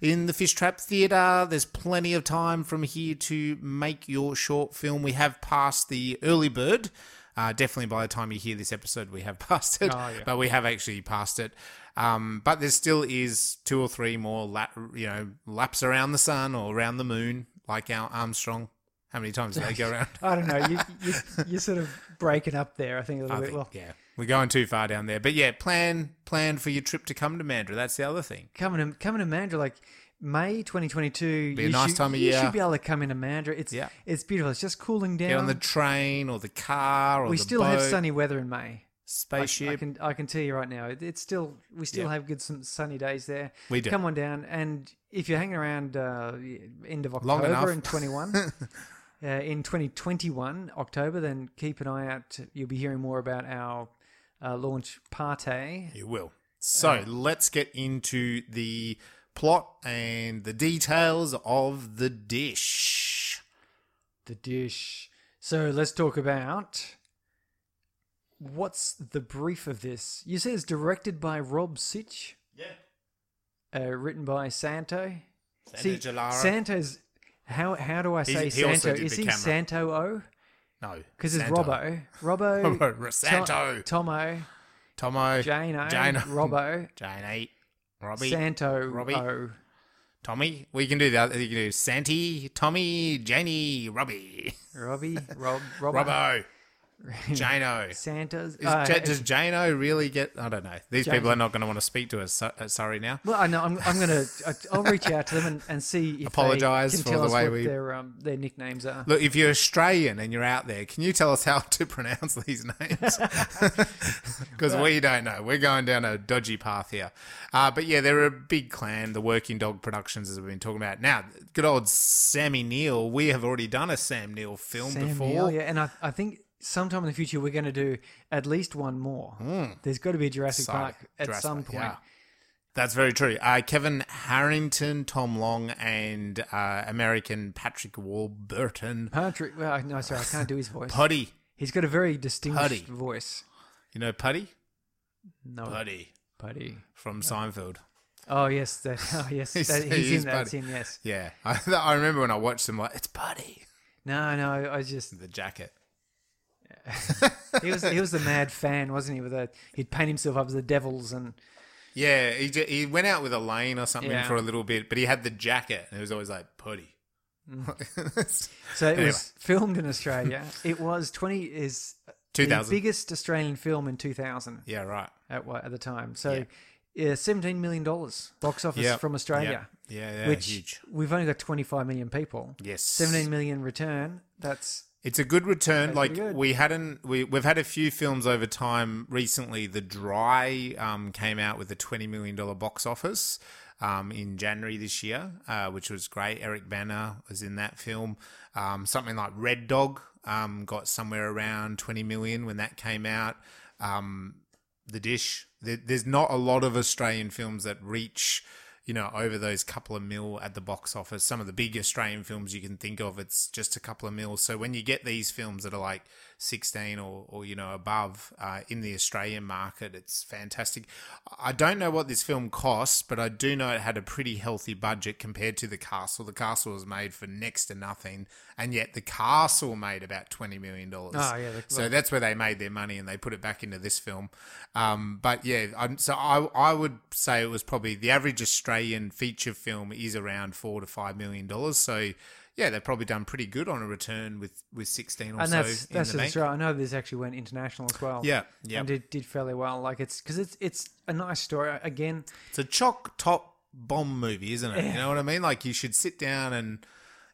in the Fish Trap Theatre. There's plenty of time from here to make your short film. We have passed the early bird. Uh, definitely by the time you hear this episode, we have passed it, Oh, yeah. but we have actually passed it. Um, but there still is two or three more, lap, you know, laps around the sun or around the moon, like our Armstrong. How many times do they go around? I don't know. You, you, you're sort of breaking up there, I think, a little I bit. think, Well, yeah, we're going too far down there. But yeah, plan plan for your trip to come to Mandurah. That's the other thing. coming to, coming to Mandurah, like May 2022. Be a nice should, time of you year. You should be able to come into Mandurah. It's, Yeah. it's beautiful. It's just cooling down. Get on the train or the car or we still have sunny weather in May. I, spaceship. I can I can tell you right now, it's still we still Yeah. have good some sunny days there. We do. Come on down, and if you're hanging around uh, end of October in 21, uh, in 2021 October, then keep an eye out. You'll be hearing more about our uh, launch party. You will. So let's get into the plot and the details of the dish. The dish. So let's talk about what's the brief of this. You say it's directed by Rob Sitch, Yeah. uh, written by Santo. Santo See. Santo's. How how do I say he also Santo? did Is the he camera. Santo O? No. Because it's Santo. Robbo. Robbo. Robbo, Santo. To- Tomo. Tomo. Jano. Jano. Robbo. Jane. Robbie. Santo Robbie. O. Tommy. We can do that. You can do Santi, Tommy, Janie, Robbie. Robbie. Rob. Robbo. Robbo. Jano. Santa's. Is, uh, J- does Jano really get? I don't know. These people are not going to want to speak to us. So, uh, sorry now. Well, I know. I'm, I'm gonna. I- I'll reach out to them and, and see if can for tell the way what we- their um their nicknames are. Look, if you're Australian and you're out there, can you tell us how to pronounce these names? Because we don't know. We're going down a dodgy path here. Uh, but yeah, they're a big clan, the Working Dog Productions, as we've been talking about. Now, good old Sammy Neill. We have already done a Sam Neill film Sam before. Neill, yeah, and I, I think sometime in the future we're going to do at least one more. There's got to be a Jurassic So, Park at. Jurassic some point. yeah. That's very true. Uh, Kevin Harrington, Tom Long, and uh, American Patrick Warburton. Patrick, well, no, sorry, I can't do his voice. Putty. He's got a very distinguished Putty. voice. You know Putty? No, Putty Putty. from Seinfeld. Oh yes, that, oh yes, He's- that, he's is in that scene. Yes. Yeah, I, I remember when I watched him. Like it's Putty, No, no, I just the jacket. He was he was the mad fan, wasn't he? With a he'd paint himself up as the devils and Yeah, he j- he went out with Elaine or something Yeah. for a little bit, but he had the jacket, and it was always like Putty. Mm. So it Anyway. was filmed in Australia. it was twenty is the 2000. biggest Australian film in two thousand yeah, right. at what at the time. So yeah, seventeen million dollars box office Yeah, from Australia, Yeah, yeah, yeah which huge. we've only got twenty five million people. Yes, Seventeen million return. That's It's a good return. That's like good. we hadn't, we we've had a few films over time. Recently, The Dry um, came out with a twenty million dollar box office um, in January this year, uh, which was great. Eric Bana was in that film. Um, something like Red Dog um, got somewhere around twenty million when that came out. Um, the Dish. There, there's not a lot of Australian films that reach you know, over those couple of mil at the box office. Some of the big Australian films you can think of, it's just a couple of mil. So when you get these films that are like 16 or, or you know, above uh, in the Australian market, it's fantastic. I don't know what this film costs, but I do know it had a pretty healthy budget compared to The Castle. The Castle was made for next to nothing, and yet The Castle made about $20 million. Oh, yeah, the- So that's where they made their money and they put it back into this film. Um, but yeah, I'm, so I, I would say it was probably the average Australian feature film is around four to five million dollars. So yeah, they've probably done pretty good on a return with, with 16 or and so that's in that's bank. right. I know this actually went international as well. Yeah, yeah. and did did fairly well. Like it's because it's it's a nice story. Again, It's a chalk top bomb movie, isn't it? You know what I mean? Like you should sit down and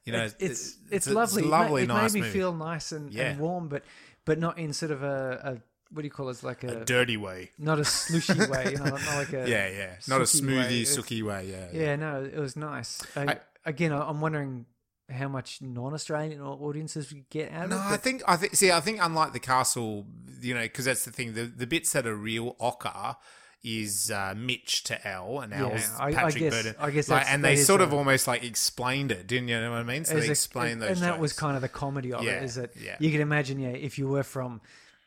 you know, it's it's, it's, a- lovely. It's a It ma- lovely, it made me movie. feel nice and, Yeah. and warm, but but not in sort of a, a what do you call it? It's like a, a dirty way. not a slushy way. You know, not like a Yeah, yeah. Not a smoothie, way. It's- sooky way. Yeah, Yeah, no, it was nice. I, I- again, I'm wondering how much non-Australian audiences we get out No, of it. No, I think I think see, I think unlike the castle, you know, because that's the thing. The the bits that are real ocker is uh, Mitch to L and L's I- I Patrick guess- Burton. I guess Like, and they sort of a- almost like explained it, didn't you know what I mean? So they a- explained those, and that was kind of the comedy of Yeah, it. Is that yeah. you can imagine, yeah, if you were from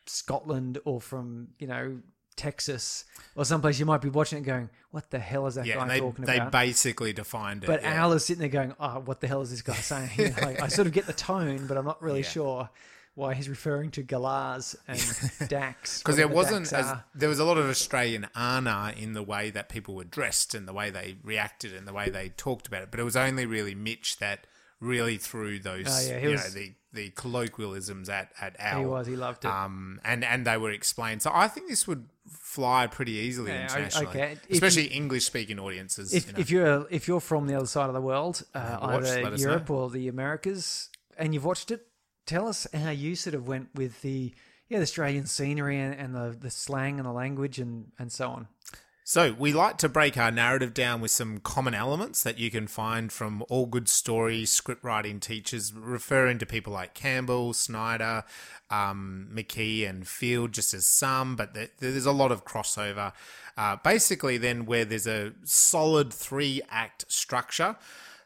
Scotland or from you know Texas or someplace, you might be watching it going, "What the hell is that yeah. guy they talking they about?" They basically defined it. but yeah. Al is sitting there going, "Oh, what the hell is this guy saying?" You know, like, I sort of get the tone, but I'm not really Yeah. sure why he's referring to galahs and Dax because there wasn't as, there was a lot of Australian honor in the way that people were dressed and the way they reacted and the way they talked about it. But it was only really Mitch that really through those Oh, yeah, you was- know the the colloquialisms at at Al. He was, he loved it. Um, and and they were explained. So I think this would fly pretty easily Yeah, internationally, okay. Especially English speaking audiences. if you know. if you're if you're from the other side of the world, uh, either Europe or the Americas, and you've watched it, tell us how you sort of went with the yeah the Australian scenery and, and the the slang and the language and and so on. So, we like to break our narrative down with some common elements that you can find from all good story script writing teachers, referring to people like Campbell, Snyder, um, McKee, and Field, just as some, but there, there's a lot of crossover. Uh, basically, then, where there's a solid three act structure,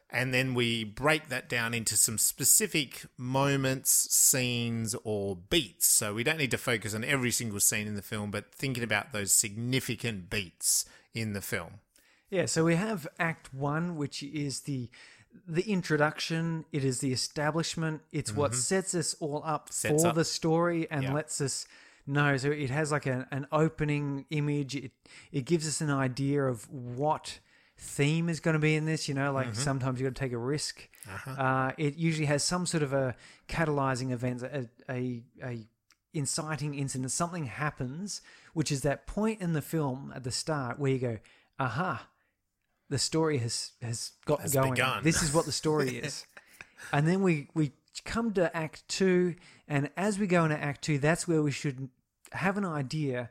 and then we break that down into some specific moments, scenes, or beats. So we don't need to focus on every single scene in the film, but thinking about those significant beats in the film. Yeah, so we have Act One, which is the the introduction. It is the establishment. It's what sets us all up Mm-hmm. Sets for up- the story and Yeah. lets us know. So it has like a, an opening image. It it gives us an idea of what theme is going to be in this. You know, like Mm-hmm. sometimes you got to take a risk. Uh-huh. Uh, it usually has some sort of a catalyzing event, a, a a inciting incident. Something happens, which is that point in the film at the start where you go, aha, the story has has got Has going. begun. This is what the story is. and then we we come to Act Two, and as we go into Act Two, that's where we should have an idea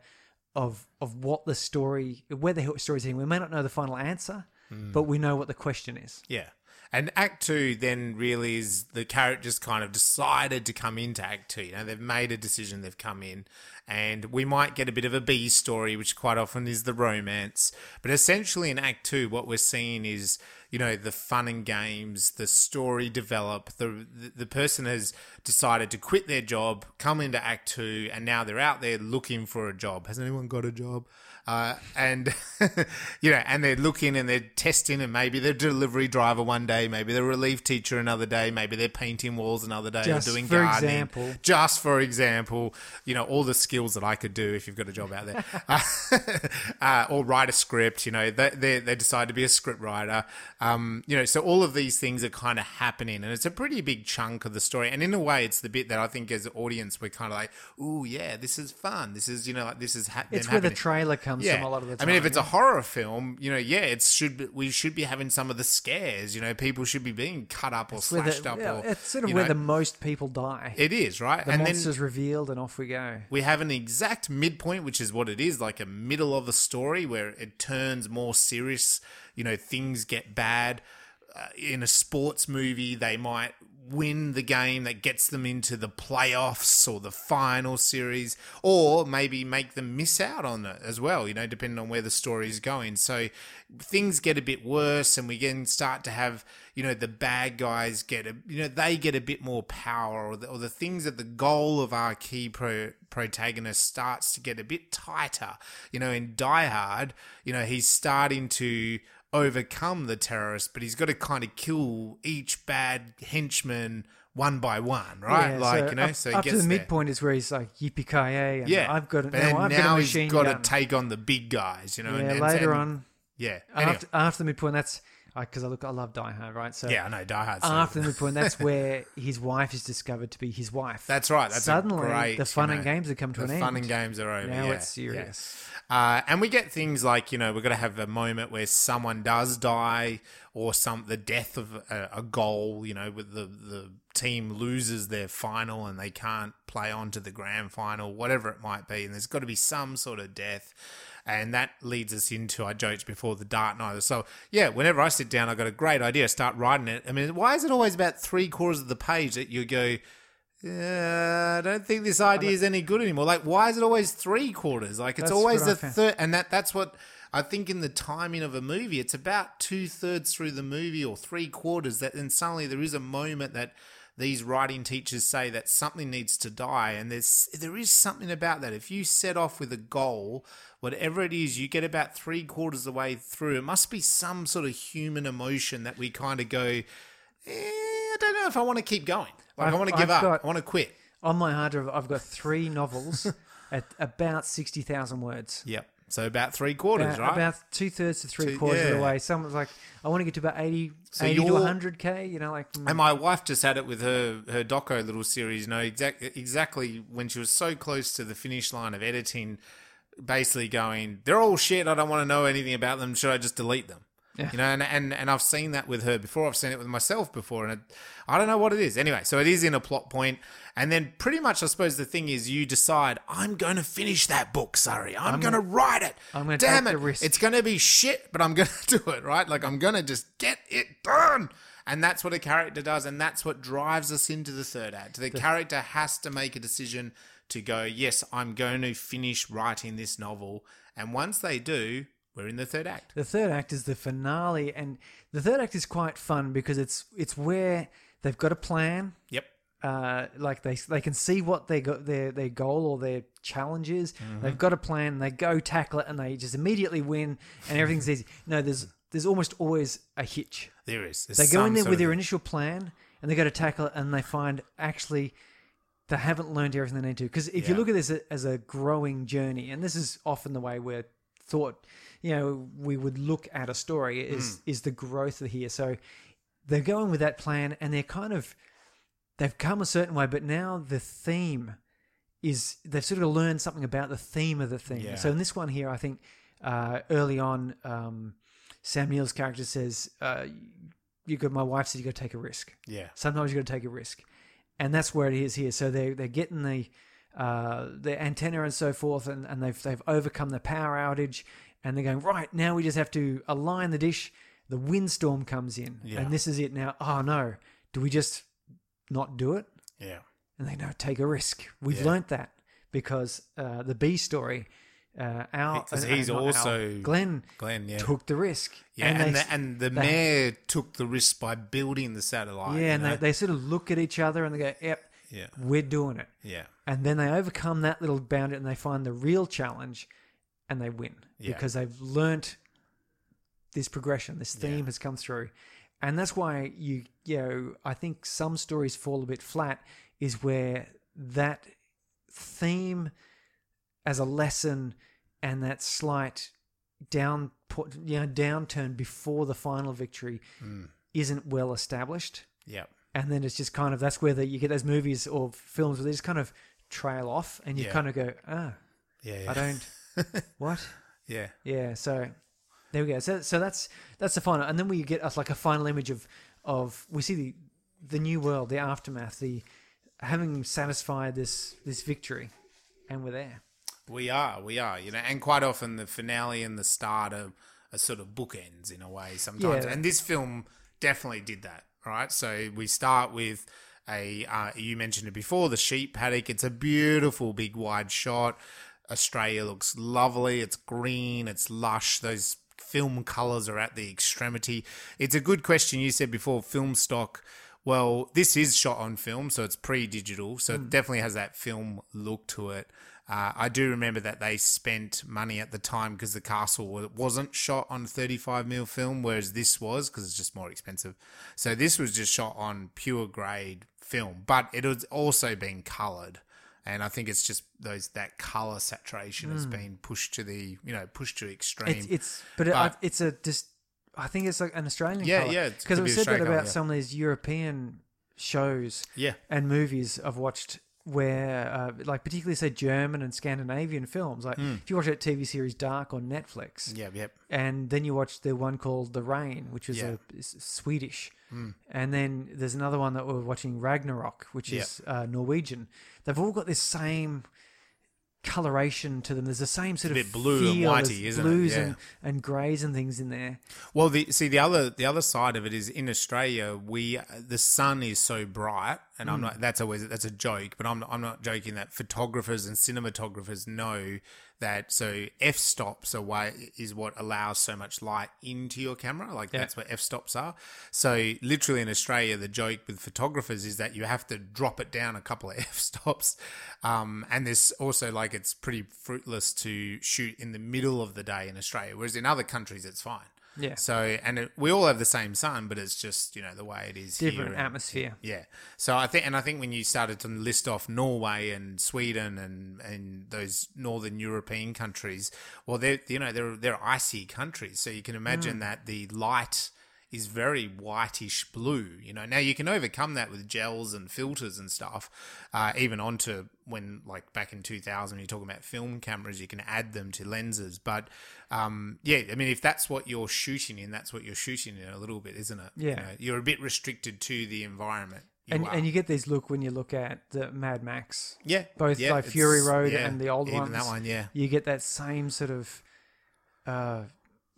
of of what the story, where the story's heading. We may not know the final answer, Hmm. but we know what the question is. Yeah. And Act Two then really is the characters kind of decided to come into Act Two. You know, they've made a decision, they've come in, and we might get a bit of a B story, which quite often is the romance. But essentially, in Act Two, what we're seeing is you know the fun and games, the story develop. The the, person has decided to quit their job, come into Act Two, and now they're out there looking for a job. Has anyone got a job? Uh, and you know, and they're looking and they're testing, and maybe they're delivery driver one day, maybe they're relief teacher another day, maybe they're painting walls another day, Just or doing for gardening. example. Just for example, you know, all the skills that I could do if you've got a job out there, uh, or write a script. You know, they they, they decide to be a script writer. Um, you know, so all of these things are kind of happening, and it's a pretty big chunk of the story. And in a way, it's the bit that I think as an audience we're kind of like, oh yeah, this is fun. This is you know, like this is ha- It's where the trailer comes from a lot of the I mean, if it's yeah. a horror film, you know, yeah, it should be, we should be having some of the scares. You know, people should be being cut up or It's where the- slashed up. yeah, or it's sort of where know, the most people die. it is right. the and monster's then revealed, and off we go. we have an exact midpoint, which is what it is, like a middle of the story where it turns more serious. You know, things get bad. Uh, in a sports movie, they might win the game that gets them into the playoffs or the final series, or maybe make them miss out on it as well, you know, depending on where the story is going. So things get a bit worse, and we can start to have, you know, the bad guys get a, you know, they get a bit more power, or the, or the things that the goal of our key pro, protagonist starts to get a bit tighter. You know, in Die Hard, you know, he's starting to overcome the terrorists, but he's got to kind of kill each bad henchman one by one, right? Yeah, like so you know, up, so up to the there. midpoint is where he's like yippee ki yay, Yeah, I've got it now. I've now got a he's got gun. to take on the big guys, you know. yeah, and, and- later and- on, yeah. Anyway, after, after the midpoint, that's because I look, I love Die Hard, right? So yeah, I know Die Hard. after the midpoint, that's where his wife is discovered to be his wife. That's right. That's suddenly great, the fun you and games have come to an end. the fun and games are over. Now yeah, it's serious. Uh, and we get things like you know we're going to have a moment where someone does die, or some the death of a, a goal. You know, with the the team loses their final and they can't play on to the grand final, whatever it might be. And there's got to be some sort of death. And that leads us into I joked before the Dark Night. So yeah, whenever I sit down, I've got a great idea. Start writing it. I mean, why is it always about three quarters of the page that you go? Yeah, I don't think this idea is any good anymore. Like, why is it always three quarters? Like, it's That's always what I the third, and that that's what I think in the timing of a movie. It's about two thirds through the movie or three quarters that, then suddenly there is a moment that these writing teachers say that something needs to die, and there's there is something about that. If you set off with a goal, whatever it is, you get about three quarters of the way through. It must be some sort of human emotion that we kind of go. Eh, I don't know if I want to keep going. Like, I I've- want to give I've up. I want to quit. On my hard drive, I've got three novels at about sixty thousand words. Yep. So about three quarters, About, right? about two thirds to three Two- quarters of the way. Someone's like, I want to get to about 80, So 80 to you're- 100k, you know, like. mm, and my wife just had it with her her doco little series. You know exact, exactly when she was so close to the finish line of editing, basically going, "They're all shit. I don't want to know anything about them. Should I just delete them?" Yeah. You know, and, and and I've seen that with her before. I've seen it with myself before, and it, I don't know what it is. Anyway, so it is in a plot point, and then pretty much, I suppose the thing is, you decide I'm going to finish that book, sorry, I'm, going to write it. I'm gonna Damn take it, the risk. it's going to be shit, but I'm going to do it. Right? Like I'm going to just get it done. And that's what a character does, and that's what drives us into the third act. The character has to make a decision to go, yes, I'm going to finish writing this novel. And once they do, we're in the third act. The third act is the finale, and the third act is quite fun because it's it's where they've got a plan. Yep. Uh, like they they can see what they got their their goal or their challenge is. Mm-hmm. They've got a plan. They go tackle it, and they just immediately win, and everything's easy. No, there's there's almost always a hitch. There is. There's They go in there with their initial plan, and they go to tackle it, and they find actually they haven't learned everything they need to. Because if you look at this as a growing journey, and this is often the way we're thought, you know, we would look at a story is is the growth of here. So they're going with that plan, and they're kind of they've come a certain way, but now the theme is they've sort of learned something about the theme of the thing. Yeah. So in this one here, I think uh, early on, um, Sam Neill's character says, uh, "You got my wife said you got to take a risk. Yeah. Sometimes you got to take a risk," and that's where it is here. So they they're getting the uh, the antenna and so forth, and, and they've they've overcome the power outage, and they're going right now. We just have to align the dish. The windstorm comes in, Yeah. and this is it now. Oh no, do we just not do it? Yeah. and they know take a risk. We've Yeah. learnt that because uh, the B story, uh, Al, 'Cause uh, he's Al, also- Glenn Glenn, yeah. took the risk. Yeah, and, they, the, and the they- mayor took the risk by building the satellite. yeah, and know? they, they sort of look at each other and they go, "Yep, yeah, we're doing it." yeah, And then they overcome that little boundary and they find the real challenge, and they win Yeah. because they've learnt this progression. This theme Yeah. has come through, and that's why you you know I think some stories fall a bit flat is where that theme as a lesson and that slight down you know downturn before the final victory Mm. isn't well established yeah, and then it's just kind of that's where the, you get those movies or films where they just kind of trail off and you Yeah. kind of go ah yeah, yeah. i don't what yeah, yeah so there we go so so that's that's the final and then we get us like a final image of of we see the the new world the aftermath the having satisfied this this victory and we're there we are, we are, you know, and quite often the finale and the start are, are sort of bookends in a way sometimes, Yeah. and this film definitely did that. Right, so we start with a uh, you mentioned it before the sheep paddock. It's a beautiful big wide shot. Australia looks lovely. It's green. It's lush. Those film colors are at the extremity. It's a good question you said before. Film stock. Well, this is shot on film, so it's pre-digital, so it definitely has that film look to it. Uh, I do remember that they spent money at the time because the castle wasn't shot on 35 mil film, whereas this was because it's just more expensive. So this was just shot on pure grade film, but it was also being coloured, and I think it's just those that colour saturation has been pushed to the you know pushed to extreme. It's, it's but, But- I, it's a just. I think it's like an Australian. Yeah, colour. yeah, it Because I've said that about colour, yeah. some of these European shows yeah, and movies I've watched, where uh, like particularly say German and Scandinavian films. Like if you watch that TV series Dark on Netflix, Hmm. yeah, yep, and then you watch the one called The Rain, which is Yeah. Hmm. a is Swedish, and then there's another one that we're watching Ragnarok, which is uh, Norwegian. They've all got this same coloration to them. There's the same sort of blue and whitey, isn't it? Yeah. and, and greys and things in there. Well, the see the other the other side of it is in Australia we the sun is so bright, and I'm not that's always that's a joke, but I'm not, I'm not joking that photographers and cinematographers know that so f stops away is what allows so much light into your camera, like Yeah. that's what f stops are. So literally in Australia, the joke with photographers is that you have to drop it down a couple of f stops, um, and there's also like it's pretty fruitless to shoot in the middle of the day in Australia, whereas in other countries it's fine. Yeah. So, and it, we all have the same sun, but it's just you know the way it is Different here. and- atmosphere. yeah. So I think, and I think when you started to list off Norway and Sweden and and those northern European countries, well, they're you know they're they're icy countries, so you can Mm. imagine that the light is very whitish blue. You know, now you can overcome that with gels and filters and stuff. Uh, even onto when like back in 2000, you're talking about film cameras, you can add them to lenses. But um, yeah, I mean, if that's what you're shooting in, that's what you're shooting in a little bit, isn't it? Yeah. you know, you're a bit restricted to the environment. You and are. and you get these look when you look at the Mad Max. yeah, both yeah, like Fury Road yeah, and the old even ones. that one, yeah, You get that same sort of, uh,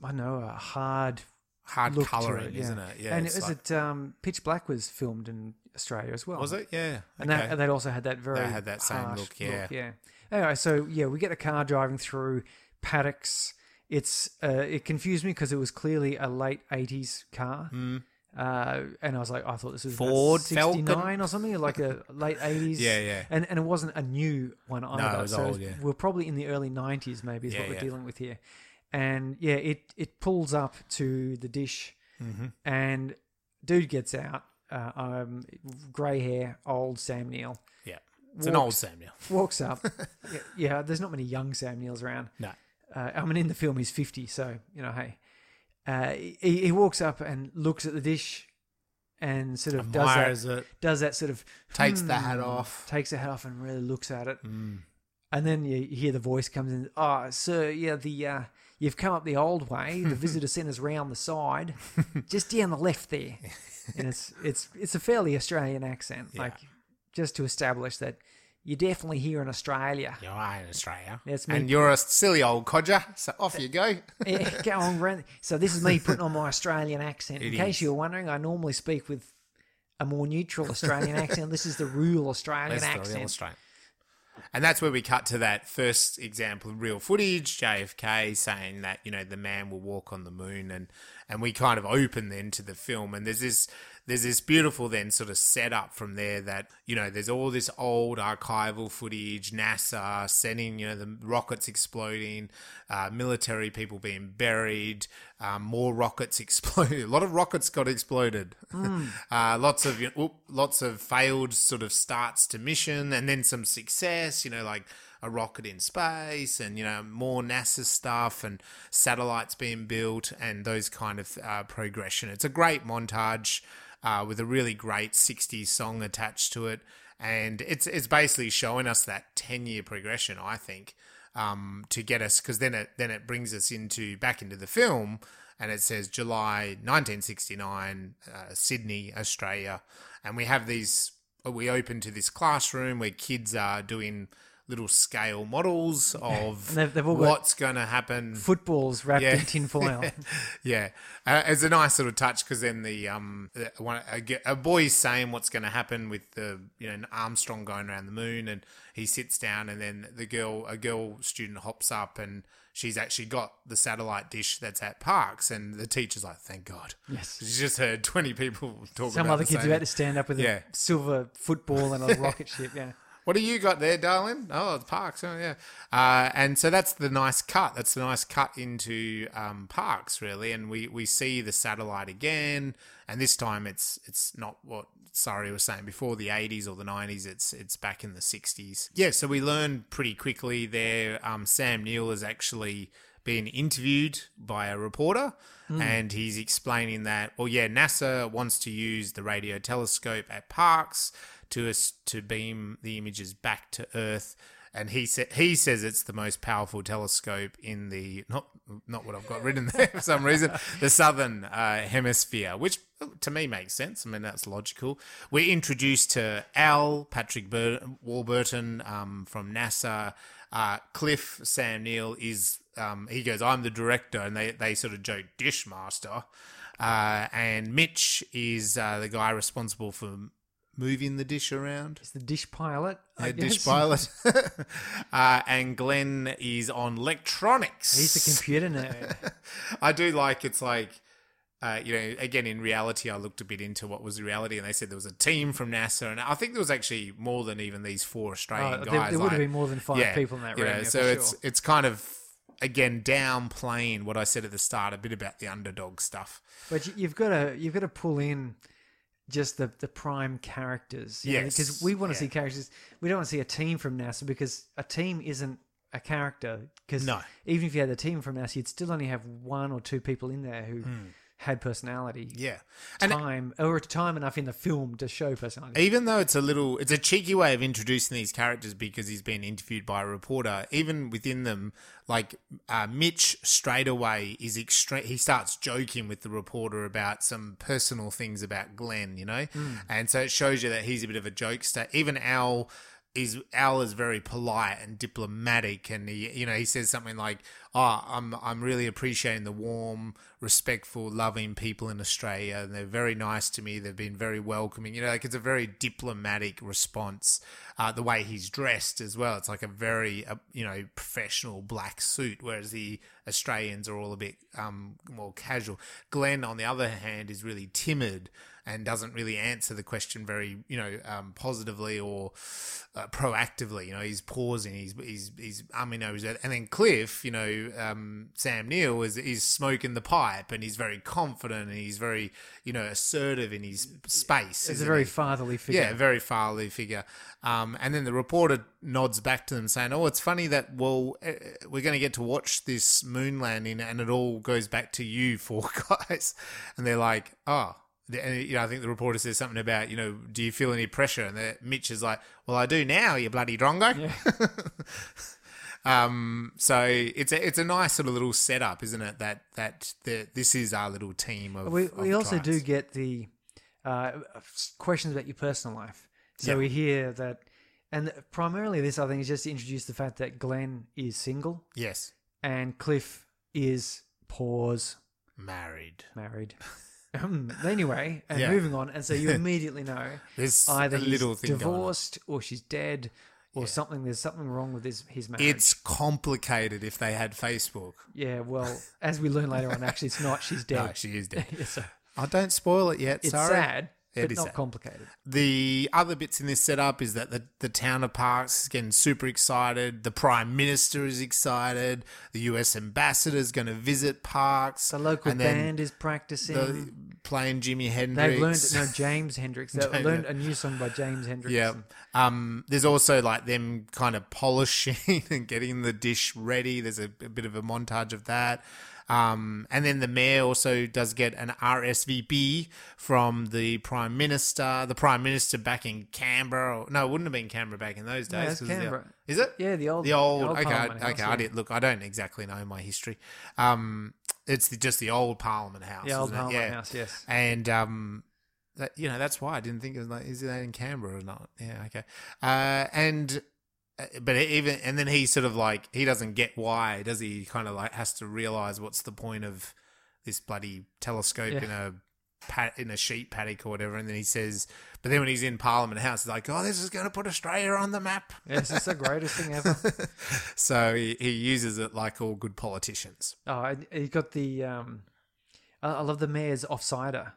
I don't know, a hard hard look it, yeah. isn't it? Yeah, and is like- it um, Pitch Black was filmed in Australia as well? was it? Yeah, And okay. that, and that also had that very they had that same look, yeah. yeah. Anyway, so yeah, we get a car driving through paddocks. It's uh, it confused me because it was clearly a late '80s car, uh, and I was like, I thought this was. Ford '69 or something, like a late '80s. Yeah, yeah. And and it wasn't a new one either. No, it was so old, yeah. we're probably in the early '90s, maybe is Yeah, what we're yeah. dealing with here. And yeah, it it pulls up to the dish, Mm-hmm. and dude gets out. Uh, um, grey hair, old Sam Neill yeah, it's an old Sam Samuel. walks up. yeah, yeah, there's not many young Sam Neills around. No, Uh, I mean, in the film, he's 50, so, you know, hey. Uh, he, he walks up and looks at the dish and sort of does admires that, it. does that sort of. Takes the "Hmm," hat off. Takes the hat off and really looks at it. Mm. And then you hear the voice comes in. Oh, sir, yeah, the uh, you've come up the old way. The visitor centre's round the side, just down the left there. And it's it's it's a fairly Australian accent, Yeah. like just to establish that you're definitely here in Australia. You are in Australia, That's me. and you're a silly old codger. So off you go. Yeah, go on, Brent. So this is me putting on my Australian accent. In It case is. you were wondering, I normally speak with a more neutral Australian accent. This is the real Australian That's the real accent. Australian. And that's where we cut to that first example of real footage, JFK saying that, you know, the man will walk on the moon and and we kind of open then to the film. And there's this there's this beautiful then sort of setup from there that, you know, there's all this old archival footage, NASA sending, you know, the rockets exploding, uh, military people being buried, um, more rockets exploded. A lot of rockets got exploded. uh, lots of you know, oop, lots of failed sort of starts to mission, and then some success. You know, like a rocket in space, and you know more NASA stuff, and satellites being built, and those kind of uh, progression. It's a great montage uh, with a really great '60s song attached to it, and it's it's basically showing us that ten year progression. I think um, to get us because then it then it brings us into back into the film and it says July 1969 uh, Sydney Australia and we have these we open to this classroom where kids are doing little scale models of they've- they've all what's going to happen Footballs wrapped Yeah. in tinfoil. yeah, uh, it's a nice little touch because then the um one a, a boy's saying what's going to happen with the you know Armstrong going around the moon, and he sits down, and then the girl a girl student hops up, and she's actually got the satellite dish that's at Parkes, and the teacher's like, "Thank God." Yes. she's just heard twenty people talk Some other the kids same- about to stand up with Yeah. a silver football and a rocket ship. Yeah. What do you got there, darling? Oh, the Parkes. Oh, yeah. Uh, and so that's the nice cut. That's the nice cut into um, Parkes, really. And we, we see the satellite again. And this time it's it's not what Surrey was saying before the 80s or the 90s. It's it's back in the 60s. Yeah. So we learn pretty quickly there. Um, Sam Neill is actually being interviewed by a reporter. And he's explaining that, well, yeah, NASA wants to use the radio telescope at Parkes to us to beam the images back to Earth. And he said he says it's the most powerful telescope in the not not what I've got written there for some reason the southern uh, hemisphere, which to me makes sense. I mean that's logical. We're introduced to Al Patrick Bur- Warburton um, from NASA. Uh, Cliff Sam Neill is um, he goes I'm the director, and they they sort of joke Dishmaster. Uh, and Mitch is uh, the guy responsible for moving the dish around. It's the dish pilot. I Yeah, dish pilot. uh, and Glenn is on electronics. He's the computer nerd. I do like it's like, uh, you know, again, in reality, I looked a bit into what was reality, and they said there was a team from NASA, and I think there was actually more than even these four Australian Oh, there- guys. there would have been more than five people in that room, know, yeah, so it's sure. it's kind of again downplaying what I said at the start, a bit about the underdog stuff. But you've got to you've got to pull in just the the prime characters. Yes, because we want to yeah. see characters. We don't want to see a team from NASA because a team isn't a character. Because No. even if you had a team from NASA, you'd still only have one or two people in there who Hmm. Had personality. Yeah. And time or time enough in the film to show personality. even though it's a little, it's a cheeky way of introducing these characters because he's been interviewed by a reporter. Even within them, like uh, Mitch straight away is extreme. He starts joking with the reporter about some personal things about Glenn, you know, and so it shows you that he's a bit of a jokester. Even Al is Al is very polite and diplomatic, and he, you know, he says something like, "Oh, I'm I'm really appreciating the warm, respectful, loving people in Australia, and they're very nice to me. They've been very welcoming. You know, like it's a very diplomatic response. Uh, the way he's dressed as well, it's like a very, uh, you know, professional black suit, whereas the Australians are all a bit um, more casual. Glenn, on the other hand, is really timid and doesn't really answer the question very, you know, um, positively or uh, proactively. You know, he's pausing, he's he's he's umming over and then Cliff, you know, um, Sam Neill is is smoking the pipe, and he's very confident, and he's very, you know, assertive in his space. It's a very he? fatherly figure. Yeah, very fatherly figure. Um, and then the reporter nods back to them saying, "Oh, it's funny that well, uh, we're going to get to watch this moon landing, and it all goes back to you four guys." And they're like, "Oh." And, you know, I think the reporter says something about, you know, do you feel any pressure? And the, Mitch is like, well, I do now, you bloody drongo. um, so it's a it's a nice sort of little setup, isn't it? That that the, this is our little team of. we of we also do get the uh, questions about your personal life. So Yeah. we hear that, and primarily this I think is just to introduce the fact that Glenn is single yes and Cliff is pause married. married. Um, anyway, and Yeah. moving on, and so you immediately know There's either a little he's thing going on. divorced or she's dead or something. There's something wrong with his his marriage. It's complicated if they had Facebook. yeah. Well, as we learn later on, actually, it's not. She's dead. No, she is dead. Yeah, so I don't spoil it yet. it's sorry. sad, but is not sad. complicated. The other bits in this setup is that the, the town of Parkes is getting super excited. The Prime Minister is excited. The US Ambassador is going to visit Parkes. The local and band is practicing. the, playing Jimi Hendrix. They've learned no James Hendrix. They James- learned a new song by James Hendrix. Yeah. Um, there's also like them kind of polishing and getting the dish ready. There's a, a bit of a montage of that. Um, and then the mayor also does get an RSVP from the prime minister. The prime minister back in Canberra. Or, no, it wouldn't have been Canberra back in those No, days. the- Canberra. is it? Yeah, the old The old, the old okay, Parliament I- House, okay. yeah. I did look. I don't exactly know my history. Um, it's the, just the old Parliament House. The old? Parliament Yeah. House, yes. And um, that you know that's why I didn't think it was like is that in Canberra or not? Yeah, okay. Uh, and but even and then he sort of like he doesn't get why does he? He kind of like has to realize what's the point of this bloody telescope Yeah. in a pat in a sheep paddock or whatever. And then he says, but then when he's in Parliament House, he's like, oh, this is going to put Australia on the map. Yes, it's the greatest thing ever. so he, he uses it like all good politicians. Oh, he got the. Um, I I love the mayor's offsider.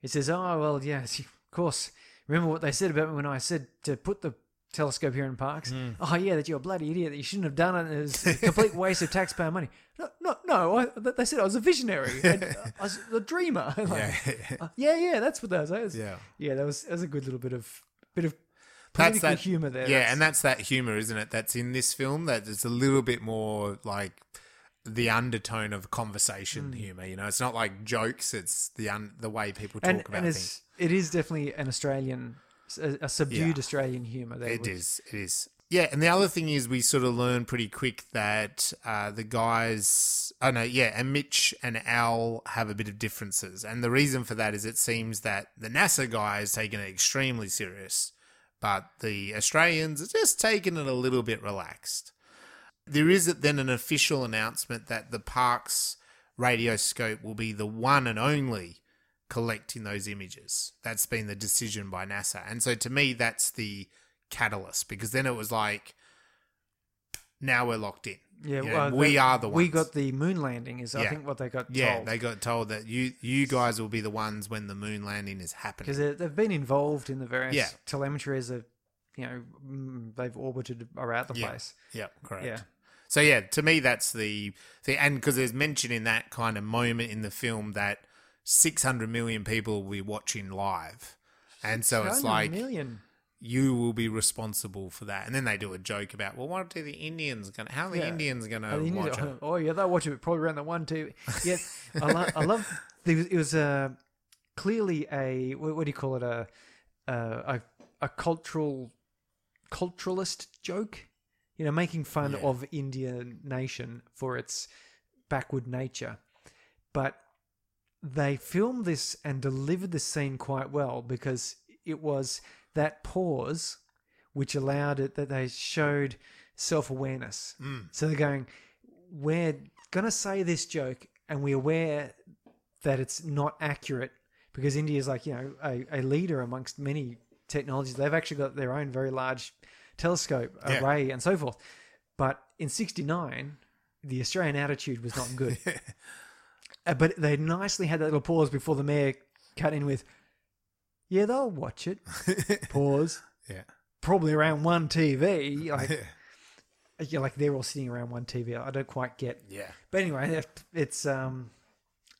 He says, "Oh well, yes, of course. Remember what they said about me when I said to put the telescope here in Parkes? Mm. Oh yeah, that you're a bloody idiot. That you shouldn't have done it. It was a complete waste of taxpayer money. No, no, no. I, they said I was a visionary. and, uh, I was a dreamer. Like, Yeah. uh, yeah, yeah. That's what that was. Was- Yeah. yeah. That was that was a good little bit of bit of That's political that humor there. Yeah, That's- and that's that humor, isn't it? That's in this film. That it's a little bit more like the undertone of conversation Hmm. humor. You know, it's not like jokes. It's the un- the way people talk and, about and things. it is definitely an Australian, a, a subdued Yeah. Australian humor. There It with- is. It is. Yeah, and the other thing is we sort of learn pretty quick that uh, the guys, oh no, yeah, and Mitch and Al have a bit of differences, and the reason for that is it seems that the NASA guy is taking it extremely serious, but the Australians are just taking it a little bit relaxed. There is then an official announcement that the Parkes radioscope will be the one and only collecting those images. That's been the decision by NASA. And so to me, that's the catalyst because then it was like, now we're locked in. Yeah, You know, well, we the- are the ones. We got the moon landing. Is I think what they got yeah, told. they got told that you you guys will be the ones when the moon landing is happening. because they've been involved in the various Yeah. telemetry as a, you know, mm, they've orbited around the Yeah. place. Yeah, correct. Yeah. So yeah, to me that's the thing, and because there's mention in that kind of moment in the film that 600 million people will be watching live, and so it's like million. you will be responsible for that. And then they do a joke about, well, what are the Indians going? to How are the Yeah. Indians going to watch it? oh yeah, they'll watch it probably around the one two. Yeah, I, lo- I love. It was, it was uh, clearly a what, what do you call it a a, a a cultural culturalist joke. You know, making fun Yeah. of Indian nation for its backward nature, but they filmed this and delivered the scene quite well because it was that pause which allowed it that they showed self awareness. Mm. So they're going, we're going to say this joke and we're aware that it's not accurate because India is like, you know, a, a leader amongst many technologies. They've actually got their own very large telescope Yeah. array and so forth. But in 69, the Australian attitude was not good. Uh, but they nicely had that little pause before the mayor cut in with, yeah, they'll watch it. Pause. Yeah. Probably around one TV. Like, yeah, like they're all sitting around one TV. I don't quite get. Yeah. But anyway, it's um,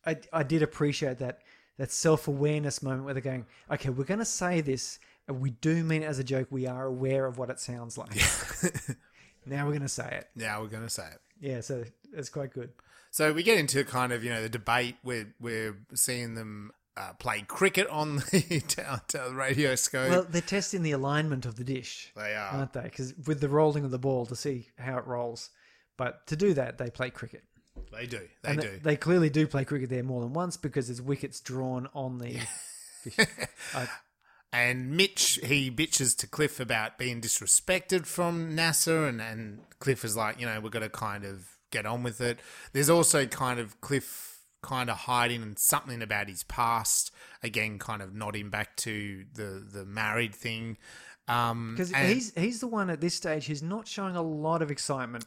I I did appreciate that that self awareness moment where they're going, okay, we're going to say this, and we do mean it as a joke. We are aware of what it sounds like. Yeah. now we're going to say it. Now we're going to say it. Yeah, so it's quite good. So we get into kind of, you know, the debate. We're, we're seeing them uh, play cricket on the t- radio scope. Well, they're testing the alignment of the dish, they are. aren't they? Because with the rolling of the ball to see how it rolls. But to do that, they play cricket. They do. They and do. th- they clearly do play cricket there more than once because there's wickets drawn on the. I- And Mitch, he bitches to Cliff about being disrespected from NASA, and, and Cliff is like, you know, we're going to kind of get on with it. There's also kind of Cliff kind of hiding and something about his past, again, kind of nodding back to the, the married thing. Um, Because he's he's the one at this stage who's not showing a lot of excitement.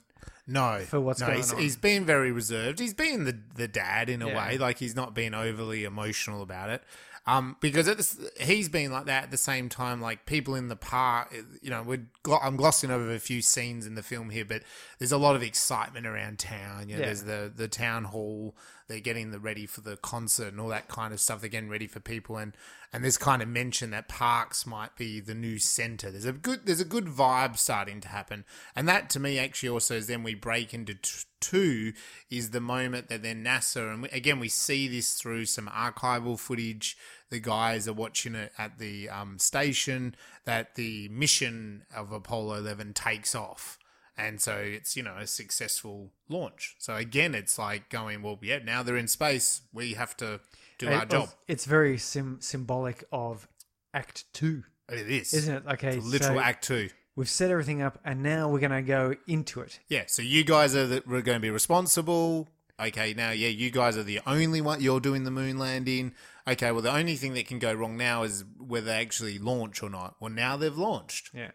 No, for what's no, going he's, on. He's been very reserved. He's been the the dad in a Yeah. way, like he's not being overly emotional about it. Um, because the, he's been like that at the same time. Like people in the park, you know, we're I'm glossing over a few scenes in the film here, but there's a lot of excitement around town. You know, Yeah. there's the the town hall. They're getting the ready for the concert and all that kind of stuff. They're getting ready for people, and and there's kind of mention that Parkes might be the new center. There's a good there's a good vibe starting to happen, and that to me actually also is then we break into t- two is the moment that then NASA and again we see this through some archival footage. The guys are watching it at the um, station that the mission of Apollo 11 takes off. And so it's, you know, a successful launch. So again, it's like going, well, yeah, now they're in space. We have to do our It- job. It's very sim- symbolic of Act Two, It is. isn't it? Okay, It's literal so act two. We've set everything up, and now we're going to go into it. Yeah. So you guys are, the, we're going to be responsible. Okay. Now, yeah, you guys are the only one. You're doing the moon landing. Okay. Well, the only thing that can go wrong now is whether they actually launch or not. Well, now they've launched. Yeah.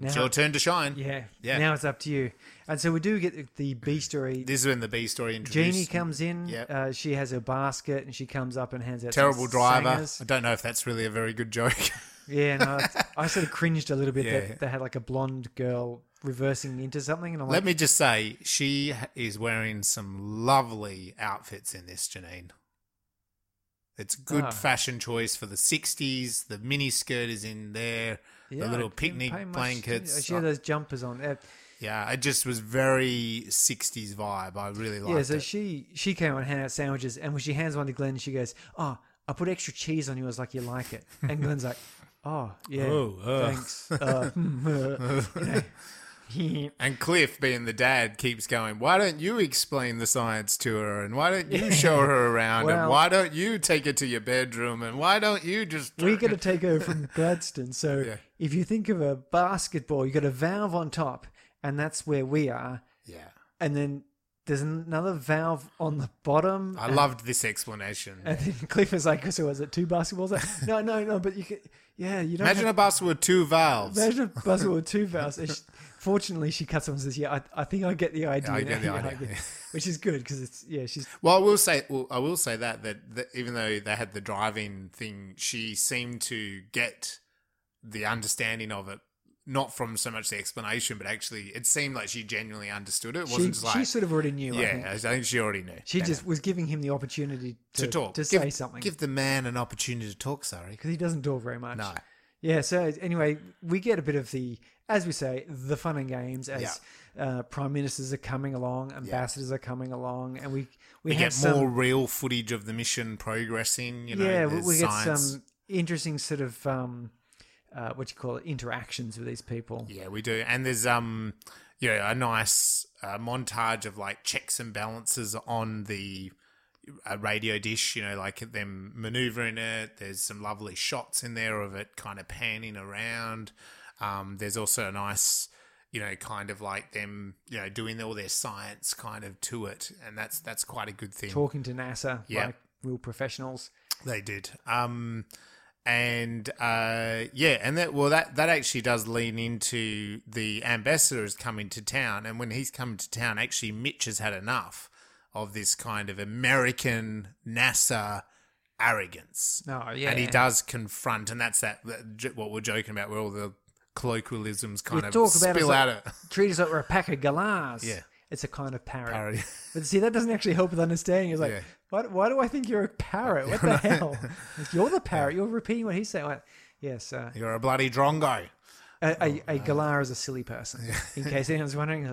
It's your turn to shine. yeah, Yeah. Now it's up to you. And so we do get the B story. This is when the B story introduced. Jeannie comes in. Yep. Uh, she has her basket, and she comes up and hands out Terrible driver. I don't know if that's really a very good joke. Yeah, no, I sort of cringed a little bit Yeah. that they had like a blonde girl reversing into something, and I'm Let like, me just say, she is wearing some lovely outfits in this, Janine. It's a good Ah. fashion choice for the 60s. The mini skirt is in there. yeah, the little I didn't picnic pay much- blankets. She had those jumpers on. Uh, Yeah, it just was very 60s vibe. I really liked it. yeah, so it. she she came on and handed out sandwiches, and when she hands one to Glenn, she goes, "Oh, I put extra cheese on yours, like you like it." And Glenn's like, "Oh, yeah, Oh, uh. thanks." Uh. And Cliff, being the dad, keeps going, Why don't you explain the science to her? And why don't you show her around? and why don't you take her to your bedroom? And why don't you just. We're going to take over from Goldstone. So Yeah. if you think of a basketball, you've got a valve on top, and that's where we are. Yeah. And then there's another valve on the bottom. I and, loved this explanation. And then Cliff is like, "So was it two basketballs?" Like, no, no, no. But you can, yeah, you don't. Imagine have, a bus with two valves. imagine a basketball with two valves. She- fortunately, she cuts on and says, "Yeah, I, I think I get the idea." I get the now." Yeah, idea. get- which is good because it's yeah, she's Well, I will say, well, I will say that, that that even though they had the driving thing, she seemed to get the understanding of it, not from so much the explanation, but actually, it seemed like she genuinely understood it. It wasn't just like, she sort of already knew. I think. yeah, I think she already knew. She Yeah. just was giving him the opportunity to, to talk, to give, say something give the man an opportunity to talk. Sorry, because he doesn't talk very much. no, Yeah. So anyway, we get a bit of the, as we say, the fun and games as uh, prime ministers are coming along, ambassadors are coming along, and we we, We get some, more real footage of the mission progressing. You know, yeah, we get some interesting sort of um, uh, what you call it interactions with these people. Yeah, we do. And there's um, you know, a nice uh, montage of like checks and balances on the uh, radio dish. You know, like them maneuvering it. There's some lovely shots in there of it kind of panning around. Um, there's also a nice, you know, kind of like them, you know, doing all their science kind of to it, and that's that's quite a good thing. Talking to NASA Yeah. like real professionals. They did. Um, and uh, yeah, and that well, that that actually does lean into the ambassador is coming to town, and when he's coming to town, actually, Mitch has had enough of this kind of American NASA arrogance. Oh yeah, And he does confront, and that's that, that what we're joking about, where all the colloquialisms kind We of talk about spill out like- of treat us like we're a pack of galahs. Yeah. It's a kind of parrot. parody. But see, that doesn't actually help with understanding. It's like, Yeah. Why, why do I think you're a parrot? What the hell? You're the parrot. You're repeating what he's saying. Like, yes, uh, You're a bloody drongo. a, a, a galah is a silly person. In case anyone's wondering,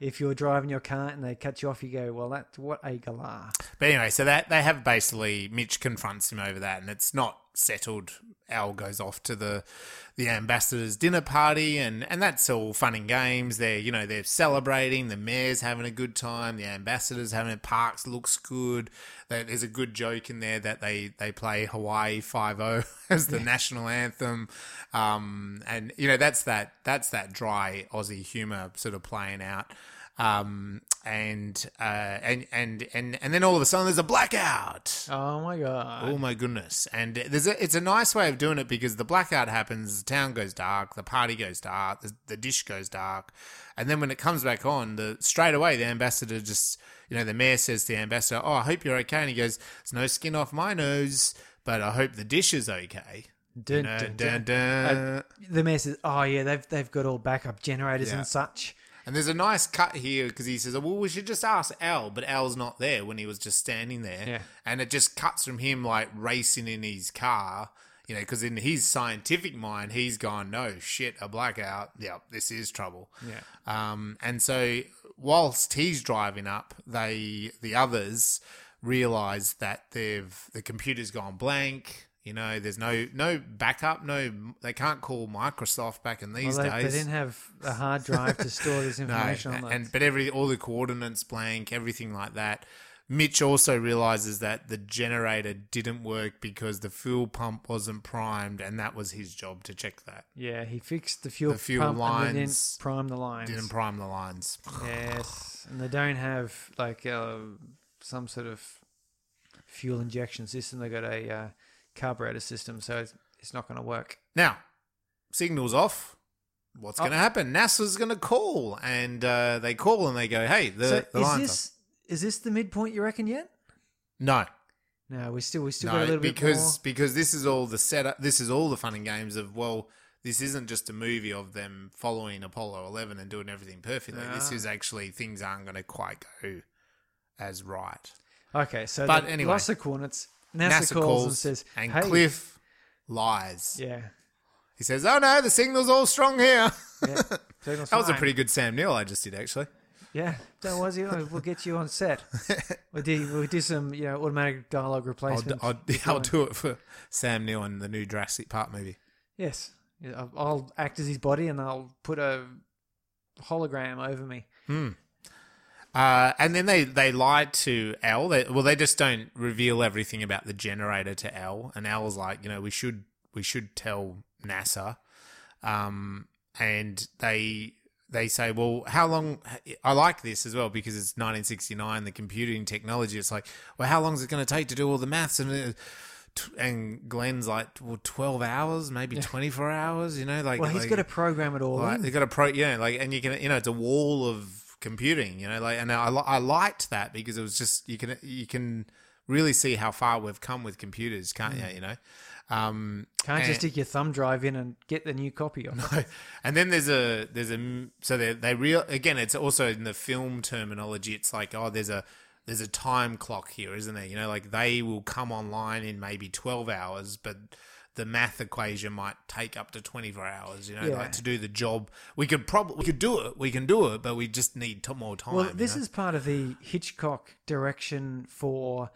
if you're driving your car and they cut you off, you go, well, that's what a galah. But anyway, so that they have basically Mitch confronts him over that, and it's not settled. Al goes off to the the ambassador's dinner party, and and that's all fun and games. They're you know they're celebrating. The mayor's having a good time. The ambassador's having a Parkes looks good. There's a good joke in there that they they play Hawaii Five O as the national anthem, um, and you know that's that that's that dry Aussie humor sort of playing out um, and uh, and and and and then all of a sudden there's a blackout. Oh my god. Oh my goodness! And there's a, it's a nice way of doing it because the blackout happens, the town goes dark, the party goes dark, the, the dish goes dark, and then when it comes back on, the straight away the ambassador just you know the mayor says to the ambassador, "Oh, I hope you're okay," and he goes, "There's no skin off my nose, but I hope the dish is okay." Dun, dun, dun, dun. dun. Uh, the mayor says, "Oh yeah, they've they've got all backup generators Yeah. and such." And there's a nice cut here because he says, "Well, we should just ask Al," but Al's not there when he was just standing there, Yeah. and it just cuts from him like racing in his car, you know, because in his scientific mind, he's gone, "No shit, a blackout. Yeah, this is trouble." Yeah. Um, and so whilst he's driving up, they the others realize that they've the computer's gone blank. You know, there's no no backup, no they can't call Microsoft back in these Well, they, they didn't have a hard drive to store this No, information on. and but every all the coordinates blank, everything like that. Mitch also realizes that the generator didn't work because the fuel pump wasn't primed, and that was his job to check that. yeah, he fixed the fuel, The fuel pump and didn't lines prime the lines. Didn't prime the lines. Yes, and they don't have like uh, some sort of fuel injection system. They got a uh, carburetor system, so it's, it's not going to work. Now, signals off. What's Oh. going to happen? NASA's going to call, and uh, they call and they go, "Hey, the, so the is this is this the midpoint you reckon yet? No, No, we still we still got a little because bit because this is all the setup. This is all the fun and games of well. This isn't just a movie of them following Apollo 11 and doing everything perfectly. This Ah. is actually things aren't going to quite go as right. Okay, so But the anyway. loss of coordinates. NASA, NASA, calls, calls and says, and "Hey, Cliff lies. yeah, He says, "Oh no, the signal's all strong here." yeah, that was a pretty good Sam Neill I just did actually. Yeah, that was it. We'll get you on set. we do we do some you know automatic dialogue I'll, replacement. I'll, I'll do it for Sam Neill in the new Jurassic Park movie. Yes, I'll- I'll act as his body, and I'll put a hologram over me. Hmm. Uh, and then they, they lied to Al. They, well, they just don't reveal everything about the generator to Al. And Al was like, you know, we should we should tell NASA. Um, and they they say, well, how long? I like this as well because it's 1969, the computing technology. It's like, well, how long is it going to take to do all the maths? And uh, and Glenn's like, well, 12 hours, maybe 24 hours. You know, like Well, he's like- got to program it all Right, in. they got to pro, yeah, like, and you can, you know, it's a wall of computing, you know, like, and I, I liked that because it was just you can you can really see how far we've come with computers, can't you? You know, um, Can't and- just stick your thumb drive in and get the new copy of it. and then there's a there's a so they they real again it's also in the film terminology it's like oh there's a there's a time clock here isn't there you know like they will come online in maybe 12 hours but the math equation might take up to 24 hours, you know, Yeah. like to do the job. We could probably we could do it. We can do it, but we just need t- more time. Well, you this know? is part of the Hitchcock direction for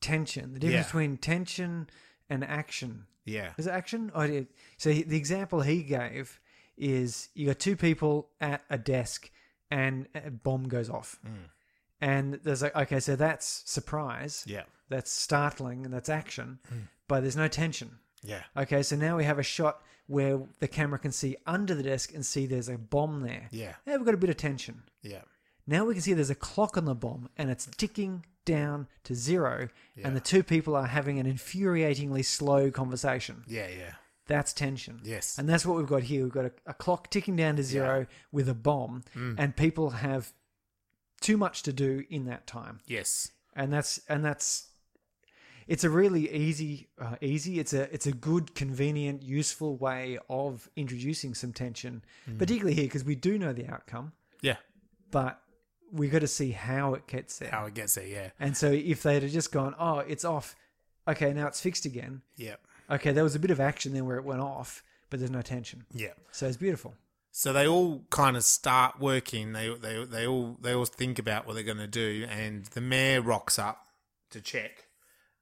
tension. The difference Yeah. between tension and action. yeah. Is it action? Oh. So he, the example he gave is you got two people at a desk and a bomb goes off. Mm. And there's like, okay, so that's surprise. Yeah. That's startling and that's action, Mm. but there's no tension. Yeah. Okay, so now we have a shot where the camera can see under the desk and see there's a bomb there. Yeah. Yeah, we've got a bit of tension. Yeah. Now we can see there's a clock on the bomb and it's ticking down to zero, Yeah. and the two people are having an infuriatingly slow conversation. Yeah. Yeah. That's tension. Yes. And that's what we've got here. We've got a, a clock ticking down to zero with a bomb, Mm. and people have too much to do in that time. Yes. And that's and that's it's a really easy uh, easy it's a it's a good convenient useful way of introducing some tension Mm. particularly here because we do know the outcome Yeah. but we got to see how it gets there How it gets there. Yeah. and so if they'd have just gone oh it's off okay now it's fixed again Yeah. okay there was a bit of action then where it went off but there's no tension Yeah. so it's beautiful So they all kind of start working. They they they all they all think about what they're going to do, and the mayor rocks up to check,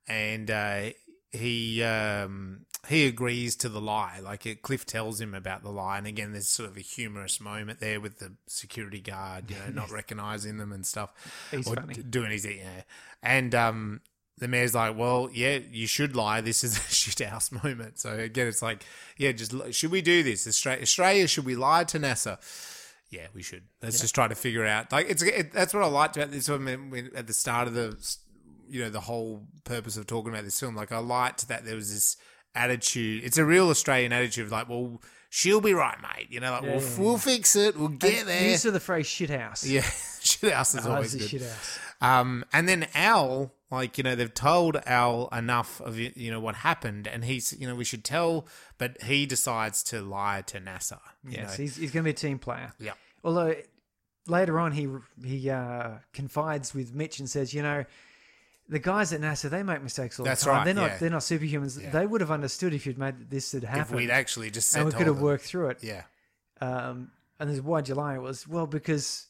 and uh, he um, he agrees to the lie. Like it, Cliff tells him about the lie, and again, there's sort of a humorous moment there with the security guard, you know, not recognizing them and stuff, He's or funny. d- doing his yeah, and um. The mayor's like, well, yeah, you should lie. This is a shit house moment. So again, it's like, yeah, just should we do this? Australia, Australia should we lie to NASA? Yeah, we should. Let's just try to figure out. Like it's it, that's what I liked about this one at the start of the, you know, the whole purpose of talking about this film. Like I liked that there was this attitude. It's a real Australian attitude of like, well, she'll be right, mate. You know, like Yeah, we'll yeah, we'll fix it. We'll get And there. use of the phrase shit house Yeah, shit house is oh, always a good. shit house Um, and then Al, like you know, they've told Al enough of you know what happened, and he's you know we should tell, but he decides to lie to NASA. Yes know? he's, he's going to be a team player yeah, Although later on he he uh, confides with Mitch and says, you know, the guys at NASA they make mistakes all That's the time. right, They're not yeah. they're not superhumans. Yeah. They would have understood if you'd made this had if we'd actually just said and we could have them. worked through it. Yeah, Um, and you lie? It was well because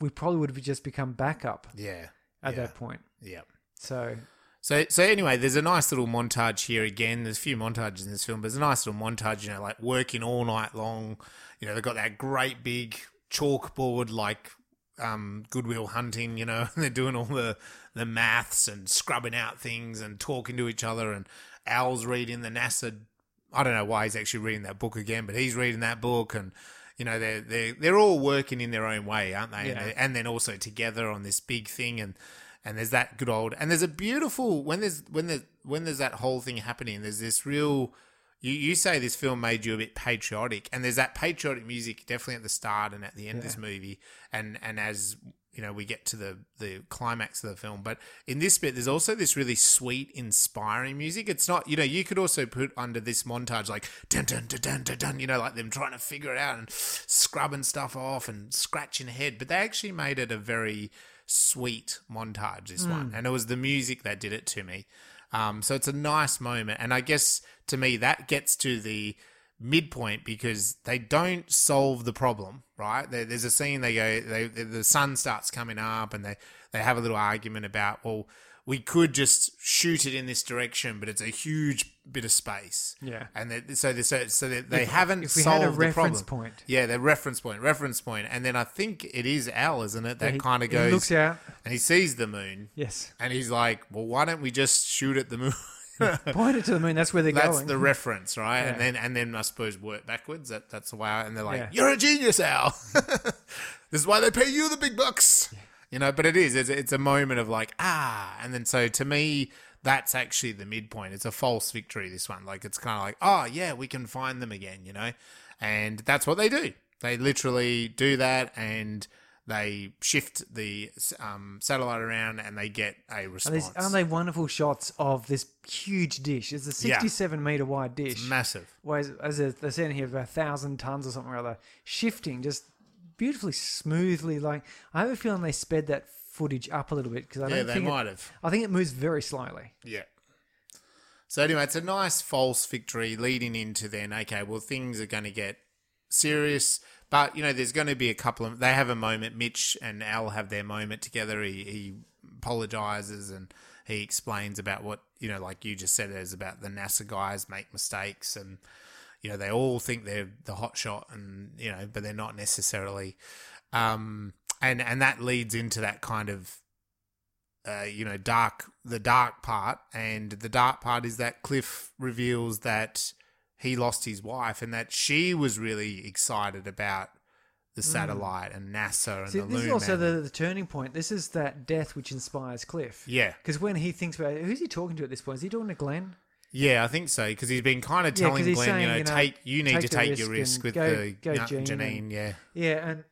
we probably would have just become backup yeah, at yeah, that point. yeah. So So, so anyway, there's a nice little montage here again. There's a few montages in this film, but there's a nice little montage, you know, like working all night long. You know, they've got that great big chalkboard, like um, Goodwill Hunting. You know, and they're doing all the the maths and scrubbing out things and talking to each other. And Al's reading the NASA. I don't know why he's actually reading that book again, but he's reading that book and. You know they're they they're all working in their own way, aren't they? Yeah. And, and then also together on this big thing, and and there's that good old and there's a beautiful when there's when there's when there's that whole thing happening there's this real you, you say this film made you a bit patriotic and there's that patriotic music definitely at the start and at the end of this movie and and as you know we get to the the climax of the film. But in this bit there's also this really sweet inspiring music. It's not you know you could also put under this montage like dun dun dun dun dun, dun you know like them trying to figure it out and scrubbing stuff off and scratching head. But they actually made it a very sweet montage this hmm. one. And it was the music that did it to me um, so it's a nice moment. And i guess to me that gets to the midpoint because they don't solve the problem right? There, there's a scene they go they, the sun starts coming up and they they have a little argument about well we could just shoot it in this direction but it's a huge bit of space Yeah. and they, so they, so, so they, they haven't if solved had a the reference problem. point. yeah the reference point reference point and then i think it is al isn't it that he- kind of he goes looks out. and he sees the moon Yes, and he's like, well, why don't we just shoot at the moon? point it to the moon. That's where they're that's going. That's the reference, right? Yeah. And then and then I suppose work backwards. That that's the way. And they're like, Yeah. you're a genius, Al. this is why they pay you the big bucks. You know, but it is. It's, it's a moment of like ah, and then so to me. That's actually the midpoint. It's a false victory. This one, like, it's kind of like, oh yeah, we can find them again, you know, and that's what they do. They literally do that, and they shift the um, satellite around, and they get a response. aren't they wonderful shots of this huge dish? It's a Yeah. 67 meter wide dish. Massive. Whereas, as they're- saying here, about a thousand tons or something or other, shifting just beautifully smoothly. Like I have a feeling they sped that footage up a little bit because I Yeah, don't they think it- have. I think it moves very slowly. Yeah. So anyway, it's a nice false victory leading into then. Okay, well things are going to get serious, but you know there's going to be a couple of. They have a moment. Mitch and Al have their moment together. He, he apologizes and he explains about what you know, like you just said, is about the NASA guys make mistakes and you know they all think they're the hot shot and you know, but they're not necessarily. Um, and and that leads into that kind of uh, you know, dark the dark part, and the dark part is that Cliff reveals that he lost his wife, and that she was really excited about the satellite and NASA and See, the this is also the, the turning point. This is that death which inspires Cliff. yeah, Because when he thinks about it, who's he talking to at this point? Is he talking to Glenn? Yeah, I think so because he's been kind of Yeah, 'cause telling he's Glenn, saying, you know, you know, take you need take to the take your risk risk and with go- the go, Jean, Janine, and- yeah, Yeah, and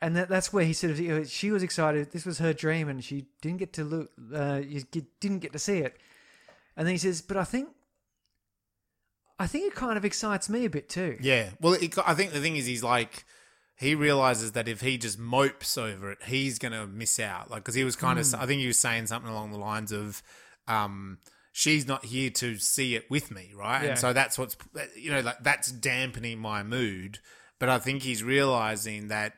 and that, that's where he said you know, she was excited. This was her dream, and she didn't get to look. Uh, you get, didn't get to see it. And then he says, "But I think, I think it kind of excites me a bit too." Yeah. Well, it, I think the thing is, he's like, he realizes that if he just mopes over it, he's going to miss out. Like, because he was kind Hmm. of, I think he was saying something along the lines of, um, she's not here to see it with me, right? Yeah. And so that's what's, you know, like that's dampening my mood. But I think he's realizing that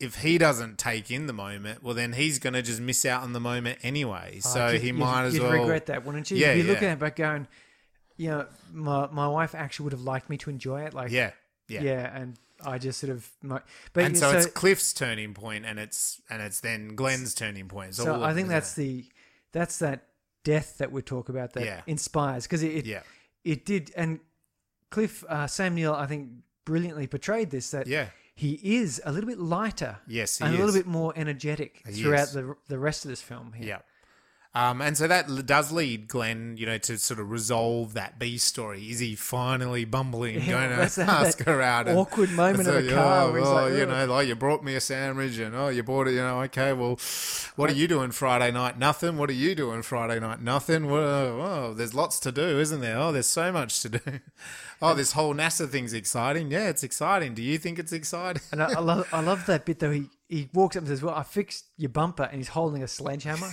if he doesn't take in the moment, well, then he's going to just miss out on the moment anyway. Oh, So he might as you'd well regret that, wouldn't you? Yeah, You'd be looking at it back going, you know, my my wife actually would have liked me to enjoy it. Like, Yeah. Yeah. yeah, and I just sort of, my, but and so, it's Cliff's turning point, and it's and it's then Glenn's turning point. It's so I think that's it? the that's that death that we talk about that Yeah. inspires because it, it yeah, it did and Cliff uh, Sam Neill I think brilliantly portrayed this that yeah, he is a little bit lighter yes, and a little bit more energetic He throughout is. the the rest of this film here. Um, and so that does lead Glenn, you know, to sort of resolve that B story. Is he finally bumbling, Yeah, going to ask that her out? and- awkward moment of and a car Oh, where he's oh, like, you know, like you brought me a sandwich, and oh, you bought it. You know, okay, well, what are you doing Friday night? Nothing. What are you doing Friday night? Nothing. Well, oh, there's lots to do, isn't there? Oh, there's so much to do. Oh, this whole NASA thing's exciting. Yeah, it's exciting. Do you think it's exciting? And I, I love I love that bit though. He he walks up and says, "Well, I fixed your bumper," and he's holding a sledgehammer.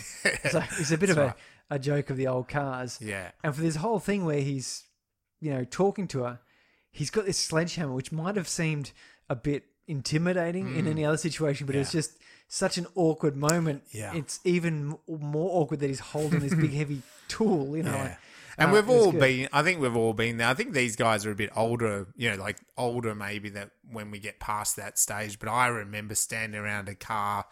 so it's a bit of a, a joke of the old cars. Yeah. And for this whole thing where he's, you know, talking to her, he's got this sledgehammer, which might have seemed a bit intimidating in any other situation, but it's Mm. Yeah. just such an awkward moment. Yeah. It's even m- more awkward that he's holding this big heavy tool, you know. Yeah. And uh, we've all good. been, I think we've all been there. I think these guys are a bit older, you know, like older maybe that when we get past that stage. But I remember standing around a car,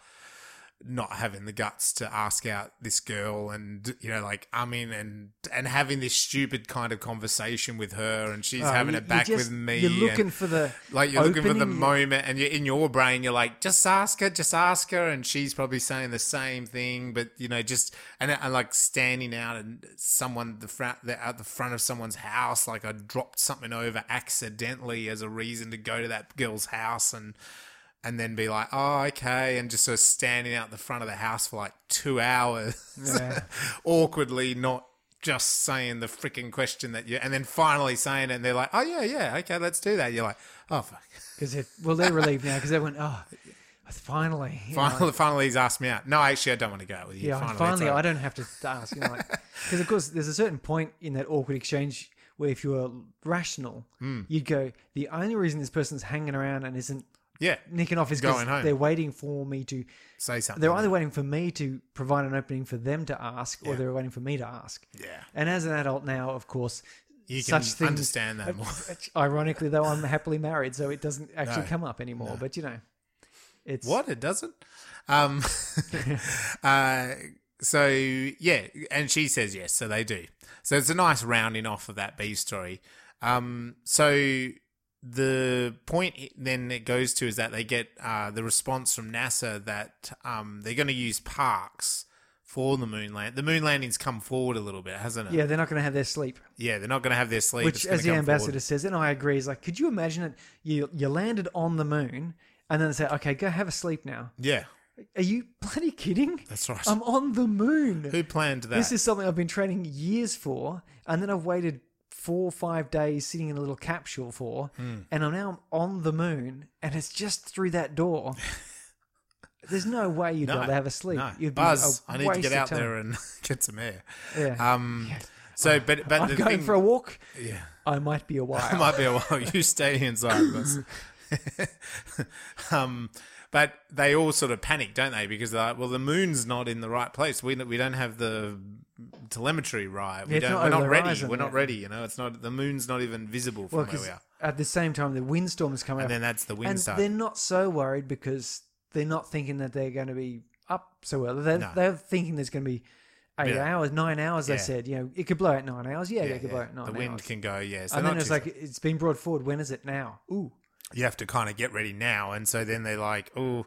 not having the guts to ask out this girl and, you know, like, I mean, and, and having this stupid kind of conversation with her and she's Oh, having you- it back just- with me. You're and- looking for the like you're looking for the moment, and you're in your brain, you're like, just ask her, just ask her, and she's probably saying the same thing, but you know, just and, and like standing out and someone the front, the, at the front of someone's house, like I dropped something over accidentally as a reason to go to that girl's house, and and then be like, oh, okay, and just sort of standing out the front of the house for like two hours, Yeah. awkwardly not. Just saying the freaking question that you, and then finally saying it, and they're like, "Oh yeah, yeah, okay, let's do that." You're like, "Oh fuck!" because if well they're relieved now because they went oh finally you know, Finally, finally, he's asked me out. No, actually, I don't want to go out with you. Yeah, finally, finally, I don't have to ask. You know, like, because of course, there's a certain point in that awkward exchange where if you were rational, Hmm. you'd go, the only reason this person's hanging around and isn't yeah, nicking off is because Going home. they're waiting for me to. say something. They're either waiting for me to provide an opening for them to ask, or Yeah. they're waiting for me to ask. yeah, And as an adult now, of course, you can such things. understand that more. Ironically, though, I'm happily married, so it doesn't actually No. come up anymore. But you know, it's What it doesn't. Um, uh, so yeah, and she says yes, so they do. So it's a nice rounding off of that B story. Um, so the point then it goes to is that they get uh, the response from NASA that um, they're going to use Parkes for the moon land. The moon landing's come forward a little bit, hasn't it? Yeah, they're not going to have their sleep. Yeah, they're not going to have their sleep. Which, as the ambassador forward. says, and I agree, is like, could you imagine it? You you landed on the moon, and then they say, okay, go have a sleep now. Yeah, Are you bloody kidding? that's right. I'm on the moon. Who planned that? This is something I've been training years for, and then I've waited four or five days sitting in a little capsule for, Hmm. and I'm now on the moon, and it's just through that door. There's no way you'd No, rather have a sleep. no. You'd be Buzz, I need to get out there and get some air. Yeah. Um, So, but but I'm the going thing, for a walk. yeah. I might be a while. It might be a while. You stay inside, boss. um, but they all sort of panic, don't they? Because they're like, well, the moon's not in the right place. We we don't have the telemetry right. We yeah, don't, not we're not ready. horizon, We're not ready. You know, it's not. The moon's not even visible from well, where we are. at the same time, the windstorm is coming And then that's the wind and start. they're not so worried because they're not thinking that they're going to be up so well. They're, No. they're thinking there's going to be eight Yeah. hours, nine hours. They said, you know, it could blow out nine hours. Yeah, Yeah, it could yeah. blow out nine the hours. wind can go. Yeah, so and then it's like it's been brought forward. When is it now? Ooh, you have to kind of get ready now. And so then they're like oh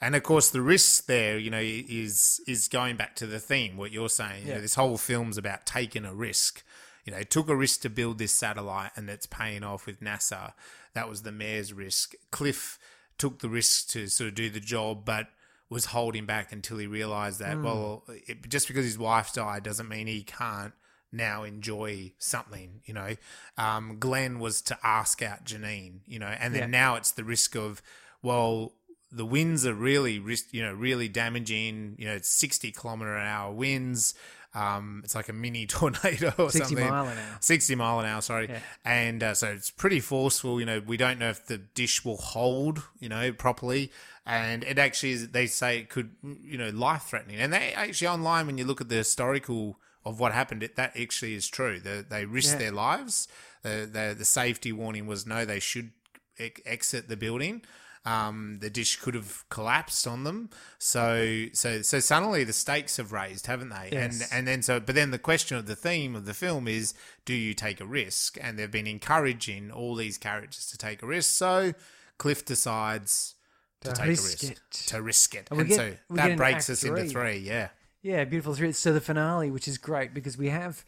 and of course the risk there you know is is going back to the theme what you're saying you Yeah. know, this whole film's about taking a risk. You know it took a risk to build this satellite and it's paying off with nasa. That was the mayor's risk. Cliff took the risk to sort of do the job but was holding back until he realized that hmm. well it, just because his wife died doesn't mean he can't now enjoy something, you know. Um, Glenn was to ask out Janine, you know, and then Yeah. now it's the risk of, well, the winds are really, risk, you know, really damaging. You know, it's sixty kilometer an hour winds. Um, it's like a mini tornado or 60 something. mile an hour. 60 mile an hour, sorry. Yeah. And uh, so it's pretty forceful. You know, we don't know if the dish will hold, you know, properly. And it actually is, they say it could, you know, life threatening. And they actually online, when you look at the historical of what happened, it, that actually is true. The, they risked Yeah. their lives. The, the, the safety warning was no, they should ex- exit the building. Um, the dish could have collapsed on them. So, so, so suddenly the stakes have raised, haven't they? Yes. And and then so, but then the question of the theme of the film is, do you take a risk? And they've been encouraging all these characters to take a risk. So Cliff decides to, To take risk a risk, it. to risk it, And and get- so that breaks us into three. three. Yeah, Yeah, beautiful three. So the finale, which is great because we have,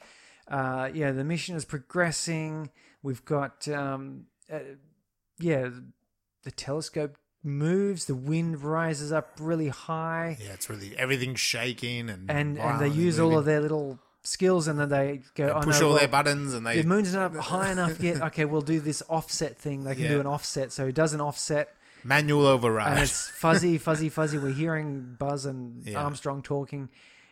uh, yeah, the mission is progressing. We've got, um, uh, yeah, the telescope moves. The wind rises up really high, yeah, it's really everything's shaking and and and they use all of their little skills, and then they go, They oh, push no, all well, their buttons and they The moon's not high enough yet. Okay, we'll do this offset thing. They can do an offset, so it does an offset. Manual override. and it's fuzzy, fuzzy, fuzzy. We're hearing Buzz and Yeah. Armstrong talking,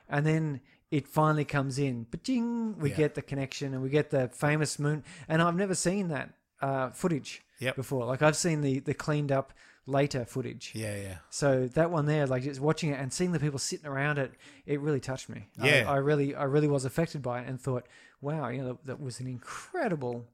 and then it finally comes in. But jing, we Yeah. get the connection, and we get the famous moon. And I've never seen that uh, footage Yep. before. Like I've seen the the cleaned up later footage. yeah, yeah. So that one there, like just watching it and seeing the people sitting around it, it really touched me. I- Yeah. I, really, I really was affected by it, and thought, wow, you know, that, that was an incredible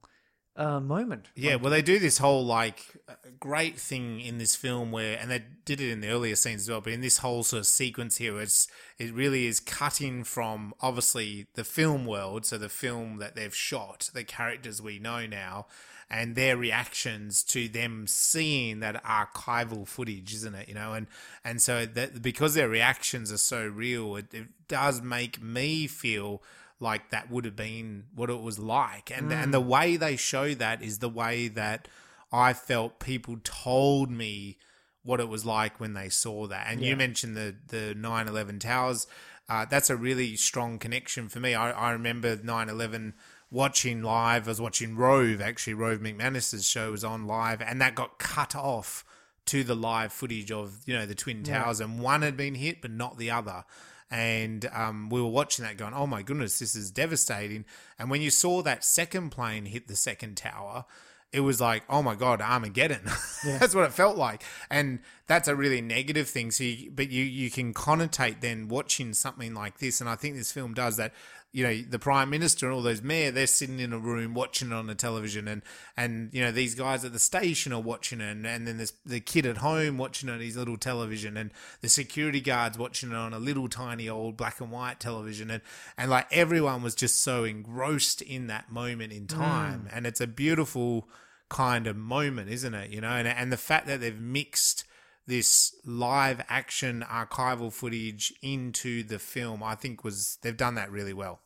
uh, moment. Yeah, well, they do this whole like uh, great thing in this film where, and they did it in the earlier scenes as well. But in this whole sort of sequence here, it's it really is cutting from obviously the film world, so the film that they've shot, the characters we know now, and their reactions to them seeing that archival footage, isn't it? You know, and and so that because their reactions are so real, it, it does make me feel like that would have been what it was like. And and the way they show that is the way that I felt people told me what it was like when they saw that. And you mentioned the the 9/11 towers. Uh, that's a really strong connection for me. I, I remember 9/11 watching live I was watching Rove actually Rove McManus's show was on live and that got cut off to the live footage of you know the twin towers and one had been hit but not the other and um, we were watching that going oh my goodness this is devastating. And when you saw that second plane hit the second tower it was like oh my god armageddon. That's what it felt like. And that's a really negative thing. So you, but you you can connotate then watching something like this. And i think this film does that. You know the prime minister and all those mayor they're sitting in a room watching it on the television and and you know these guys at the station are watching it. And, and then there's the kid at home watching it on his little television and the security guards watching it on a little tiny old black and white television. And and like everyone was just so engrossed in that moment in mm. time. And it's a beautiful kind of moment isn't it? You know and and the fact that they've mixed this live action archival footage into the film, I think was they've done that really well.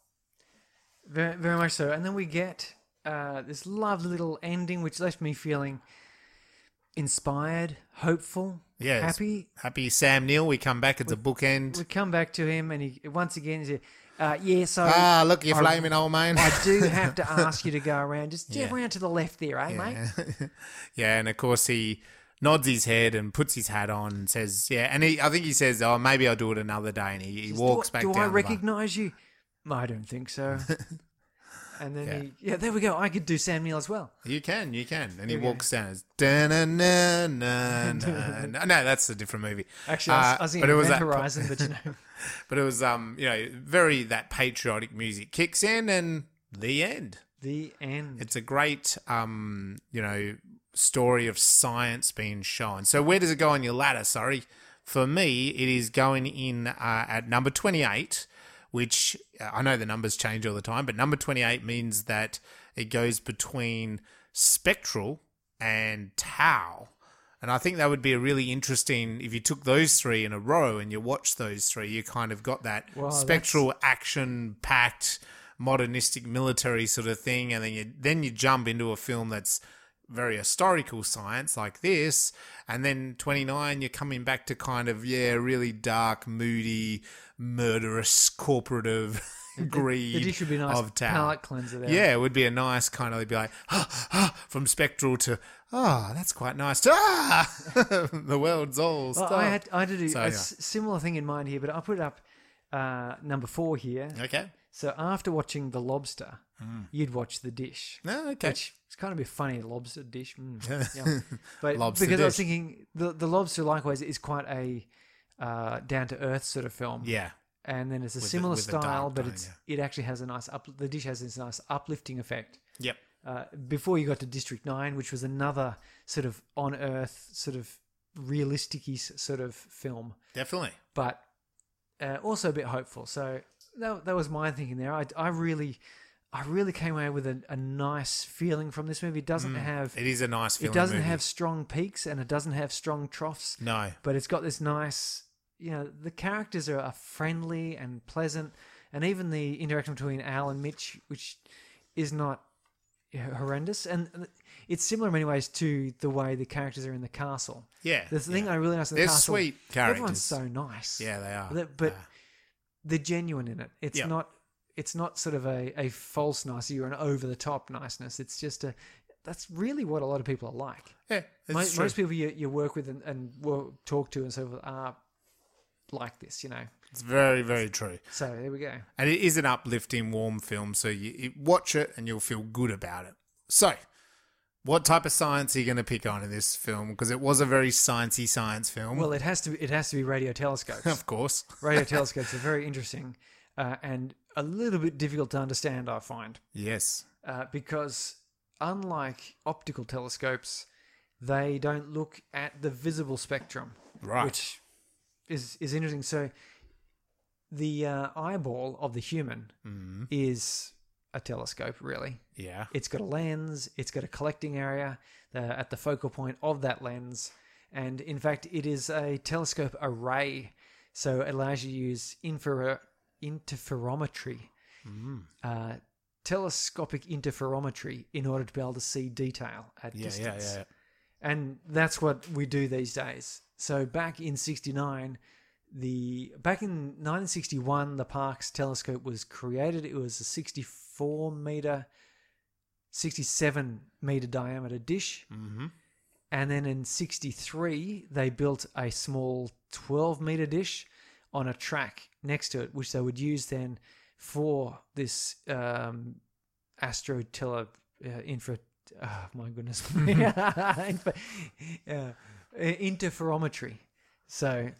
Very, very much so. And then we get uh, this lovely little ending, which left me feeling inspired, hopeful, Yeah, happy. Happy Sam Neill, we come back. It's a bookend. We come back to him, and he once again said, uh, "Yeah, so Ah, look, you I- flaming old man. I do have to ask you to go around, just Yeah. around to the left there, eh, mate?" yeah. yeah, and of course he nods his head and puts his hat on and says, "Yeah," and he, I think he says, "Oh, maybe I'll do it another day." And he, he walks do, back Do down. I recognise you? I don't think so. and then Yeah. he, yeah, there we go. I could do Sam Neill as well. You can, you can. And he go. walks down as "Da-na-na-na-na." No, that's a different movie. Actually, I was, Uh, I was but thinking it was that- Horizon, but you know, But it was um, you know, very that patriotic music kicks in and the end. the end. It's a great um, you know, story of science being shown. So where does it go on your ladder? Sorry. For me, it is going in uh, at number 28, which uh, I know the numbers change all the time, but number 28 means that it goes between spectral and tau. And I think that would be a really interesting if you took those three in a row and you watch those three, you kind of got that Wow, spectral action packed modernistic military sort of thing and then you then you jump into a film that's very historical science like this and then 29 you're coming back to kind of yeah really dark moody murderous corporative greed the dish would be a nice of tau palate cleanser there. yeah, it would be a nice kind of it'd be like ah, ah, from spectral to ah, that's quite nice. To, ah, the world's all Well. I had I had to do So, a yeah. similar thing in mind here, but I put up uh, number four here. okay. So after watching The Lobster, you'd watch The Dish. No, okay. Which it's kind of be funny, lobster dish. Mm, yeah. But Lobster because I was thinking the the lobster likewise is quite a uh, down to earth sort of film. yeah. And then it's a the- similar the style, but tone, it's it actually has a nice up. The dish has this nice uplifting effect. Yep. Uh, before you got to District Nine, which was another sort of on earth, sort of realistic sort of film, Definitely. but uh, also a bit hopeful. So that, that was my thinking there. I, I really, I really came away with a, a nice feeling from this movie. It doesn't have, Mm. It is a nice film. it doesn't have strong peaks and it doesn't have strong troughs, no. but it's got this nice, you know, the characters are, are friendly and pleasant, and even the interaction between Al and Mitch, which is not horrendous, and it's similar in many ways to the way the characters are in the castle. Yeah. The thing yeah. I really like in the They're castle, sweet Everyone's so nice. Yeah, they are. But- but- Yeah. they're genuine in it. It's Yeah. not it's not sort of a, a false niceness or an over the top niceness. It's just a that's really what a lot of people are like. yeah, Most, most people you, you work with and, and talk to and so forth are like this, you know. It's very, very true. So there we go. And it is an uplifting, warm film, so you, you watch it and you'll feel good about it. So, what type of science are you going to pick on in this film? Because it was a very sciencey science film. Well, it has to it has to be radio telescopes. of course. radio telescopes are very interesting uh, and a little bit difficult to understand. I find. Yes. uh, because unlike optical telescopes, they don't look at the visible spectrum, Right. which is is interesting. So, the uh, eyeball of the human Mm, is a telescope. Really, yeah. it's got a lens, it's got a collecting area uh, at the focal point of that lens, and in fact, it is a telescope array. So it allows you to use infra interferometry Mm. uh, telescopic interferometry in order to be able to see detail at Yeah, yeah, distance. yeah. And that's what we do these days. So back in 69, the back in 1961, the Parkes telescope was created. It was a 64 meter, 67 meter diameter dish. Mm-hmm. And then in 63, they built a small 12 meter dish on a track next to it, which they would use then for this um, astro tele uh, infra. Oh, my goodness. Uh, interferometry. So.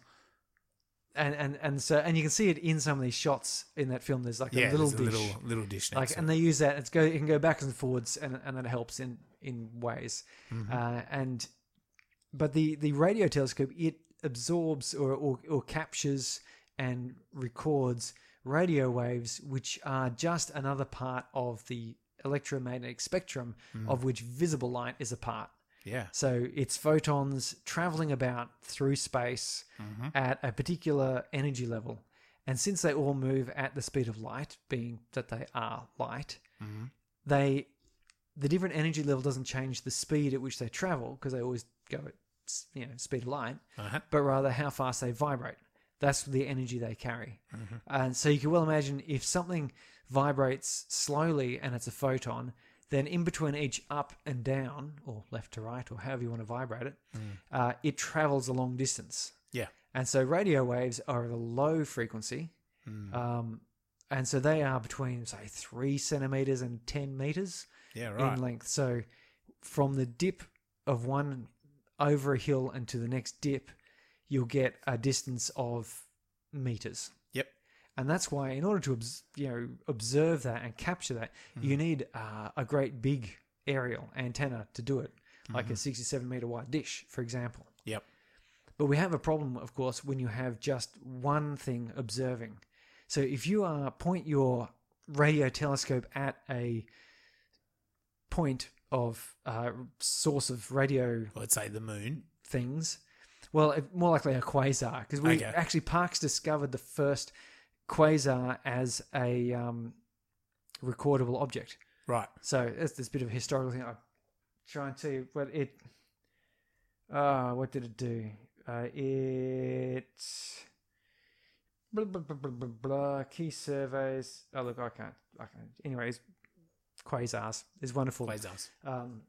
And, and and so and you can see it in some of these shots in that film. There's like Yeah, a little dish, a little, little dish like to and they use that it's go it can go backwards and forwards and and that helps in in ways Mm-hmm. uh, and but the the radio telescope it absorbs or, or or captures and records radio waves which are just another part of the electromagnetic spectrum Mm. of which visible light is a part Yeah. so it's photons traveling about through space at a particular energy level. And since they all move at the speed of light, being that they are light, they the different energy level doesn't change the speed at which they travel because they always go at you know speed of light, Uh-huh. but rather how fast they vibrate. That's the energy they carry. And so you can well imagine if something vibrates slowly and it's a photon, then in between each up and down, or left to right, or however you want to vibrate it, uh, it travels a long distance. Yeah. And so radio waves are at a low frequency, Mm. um, and so they are between say three centimeters and ten meters Yeah, right. in length. So from the dip of one over a hill and to the next dip, you'll get a distance of meters. Yep. And that's why, in order to you know observe that and capture that, Mm-hmm. you need uh, a great big aerial antenna to do it, like Mm-hmm. a 67 meter wide dish, for example. Yep. But we have a problem, of course, when you have just one thing observing. So if you uh, point your radio telescope at a point of uh, source of radio Let's say the moon. things, well, it- more likely a quasar, because we Okay. actually Parkes discovered the first quasar as a um, recordable object. Right. So that's this bit of a historical thing. I'm trying to what it. Uh, what did it do? Uh, it. Blah, blah, blah, blah, blah, blah, key surveys. Oh look, I can't. I can't. Anyways, quasars is wonderful. Quasars. Um,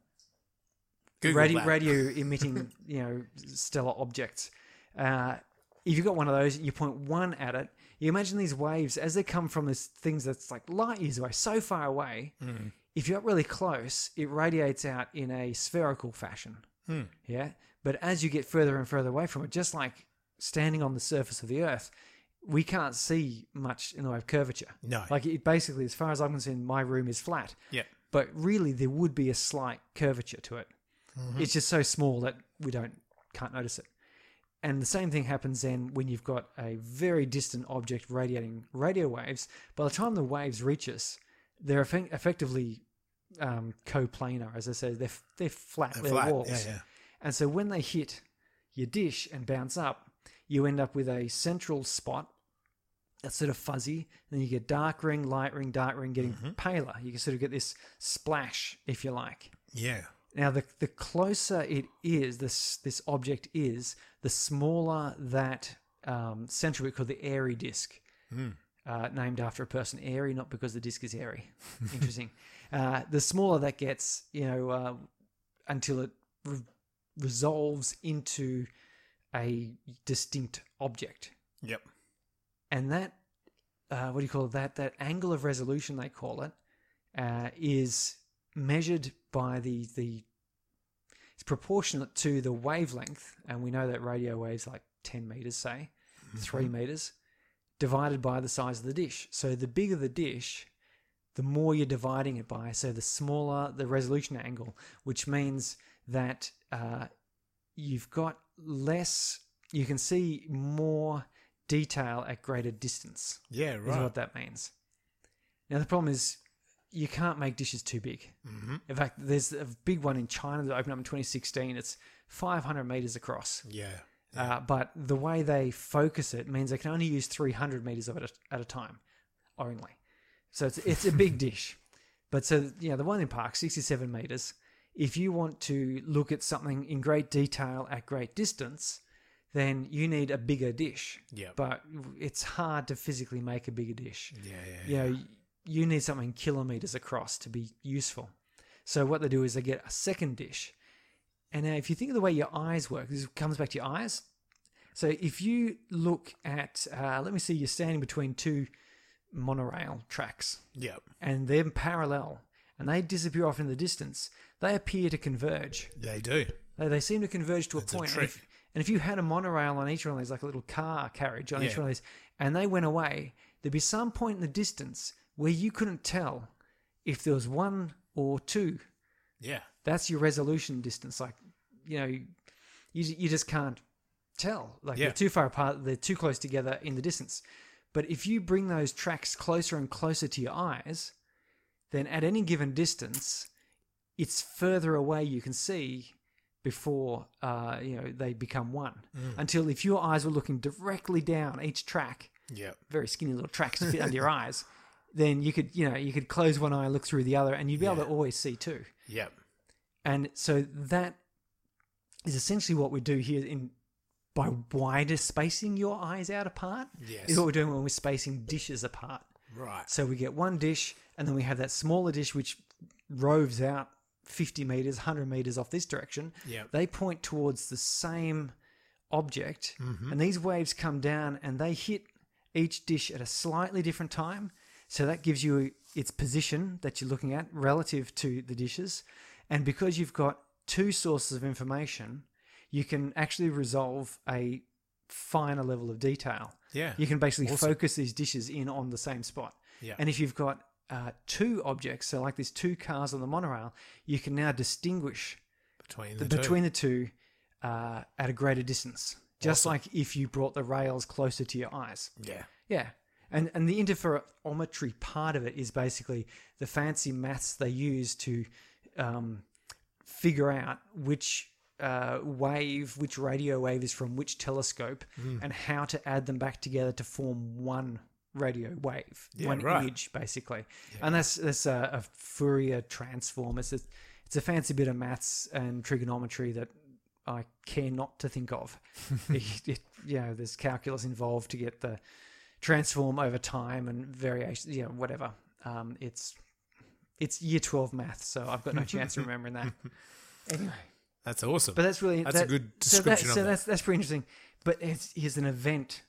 radio, radio emitting, you know, stellar objects. Uh, if you've got one of those, you point one at it. You imagine these waves as they come from this things that's like light years away, so far away. Mm. If you're up really close, it radiates out in a spherical fashion. Hmm. Yeah, but as you get further and further away from it, just like standing on the surface of the Earth, we can't see much in the way of curvature. No. Like it basically, as far as I'm concerned, my room is flat Yep. but really there would be a slight curvature to it. It's just so small that we don't can't notice it. And the same thing happens then when you've got a very distant object radiating radio waves. By the time the waves reach us, they're effe- effectively um, coplanar, as I said. They're they're flat, They're they're flat. walls. Yeah, yeah. And so when they hit your dish and bounce up, you end up with a central spot that's sort of fuzzy. And then you get dark ring, light ring, dark ring getting Mm-hmm. paler. You can sort of get this splash, if you like. Yeah. Now, the, the closer it is, this this object is, the smaller that um, central we call the airy disk, uh, named after a person. Airy, not because the disk is airy. Interesting. Uh, the smaller that gets, you know, uh, until it re- resolves into a distinct object, Yep. and that uh, what do you call it? that that angle of resolution they call it uh, is measured by the the it's proportionate to the wavelength and we know that radio waves like 10 meters say 3 meters divided by the size of the dish so the bigger the dish the more you're dividing it by so the smaller the resolution angle which means that uh, you've got less you can see more detail at greater distance Yeah, is right. what that means. Now the problem is you can't make dishes too big. mm-hmm. In fact, there's a big one in China that opened up in 2016. It's 500 meters across. Yeah. Uh, but the way they focus it means they can only use 300 meters of it at a time, only. So it's it's a big dish. But so you know the one in Parkes, 67 meters. If you want to look at something in great detail at great distance, then you need a bigger dish. Yeah. But it's hard to physically make a bigger dish Yeah, yeah, you know, you need something kilometers across to be useful. So what they do is they get a second dish. And now if you think of the way your eyes work, this comes back to your eyes. So if you look at, uh, let me see, you're standing between two monorail tracks Yep. and they're parallel and they disappear off in the distance, they appear to converge. They do. They, they seem to converge to a That's a point. and, if, and if you had a monorail on each one of these, like a little car carriage on each one of these, and they went away, there'd be some point in the distance where you couldn't tell if there was one or two. Yeah. That's your resolution distance. Like, you know, you, you just can't tell. Like, Yeah. they're too far apart, they're too close together in the distance. But if you bring those tracks closer and closer to your eyes, then at any given distance, it's further away you can see before uh, you know they become one. Until if your eyes were looking directly down each track, yeah, very skinny little tracks to fit under your eyes, then you could you know you could close one eye and look through the other, and you'd be able to always see two. Yep. And so that is essentially what we do here in by wider spacing your eyes out apart. Yes. Is what we're doing when we're spacing dishes apart. Right. So we get one dish, and then we have that smaller dish which roves out 50 meters, 100 meters off this direction. Yep. They point towards the same object, Mm-hmm. and these waves come down and they hit each dish at a slightly different time. So that gives you its position that you're looking at relative to the dishes. And because you've got two sources of information, you can actually resolve a finer level of detail. Yeah. You can basically Awesome. focus these dishes in on the same spot. Yeah. And if you've got uh, two objects, so like there's two cars on the monorail, you can now distinguish between the, the, two. between the two uh, at a greater distance. Just Awesome. like if you brought the rails closer to your eyes. Yeah. Yeah. And and the interferometry part of it is basically the fancy maths they use to um, figure out which uh, wave, which radio wave is from which telescope, Hmm. and how to add them back together to form one radio wave, Yeah, one right. image, basically. And that's that's a, a Fourier transform. It's a, it's a fancy bit of maths and trigonometry that I care not to think of. it, it, you know, there's calculus involved to get the transform over time and variation, you know, whatever. Um, it's it's year twelve math, so I've got no chance of remembering that. Anyway, That's awesome. but that's really That's a that- good so that- description So, that. that's that's pretty interesting. But it's, here's an event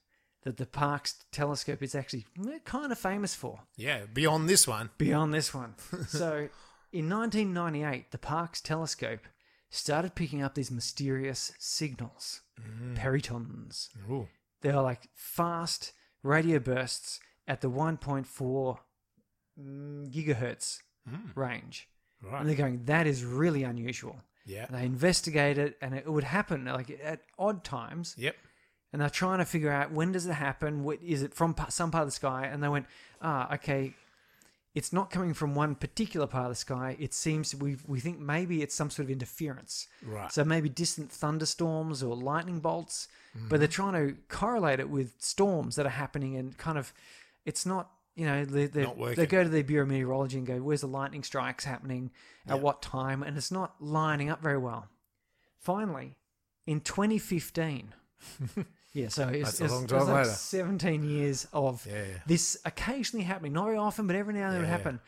that the Parkes telescope is actually kind of famous for. yeah. Beyond this one. Beyond this one, so in 1998, the Parkes telescope started picking up these mysterious signals, Mm. perytons. Ooh. They are like fast radio bursts at the 1.4 mm, gigahertz range. Mm. Right. And they're going, that is really unusual. yeah. And they investigate it, and it would happen like at odd times. Yep. And they're trying to figure out when does it happen? What, is it from some part of the sky? And they went, ah, okay, it's not coming from one particular part of the sky. It seems we we think maybe it's some sort of interference. Right. So maybe distant thunderstorms or lightning bolts, but mm-hmm. they're trying to correlate it with storms that are happening and kind of, it's not, you know, they, they, they go to the Bureau of Meteorology and go, where's the lightning strikes happening at what time? And it's not lining up very well. Finally, in 2015, yeah, so it's, it's- long it's time like later. 17 years of Yeah, yeah. this occasionally happening, not very often, but every now and then it would Yeah. happen.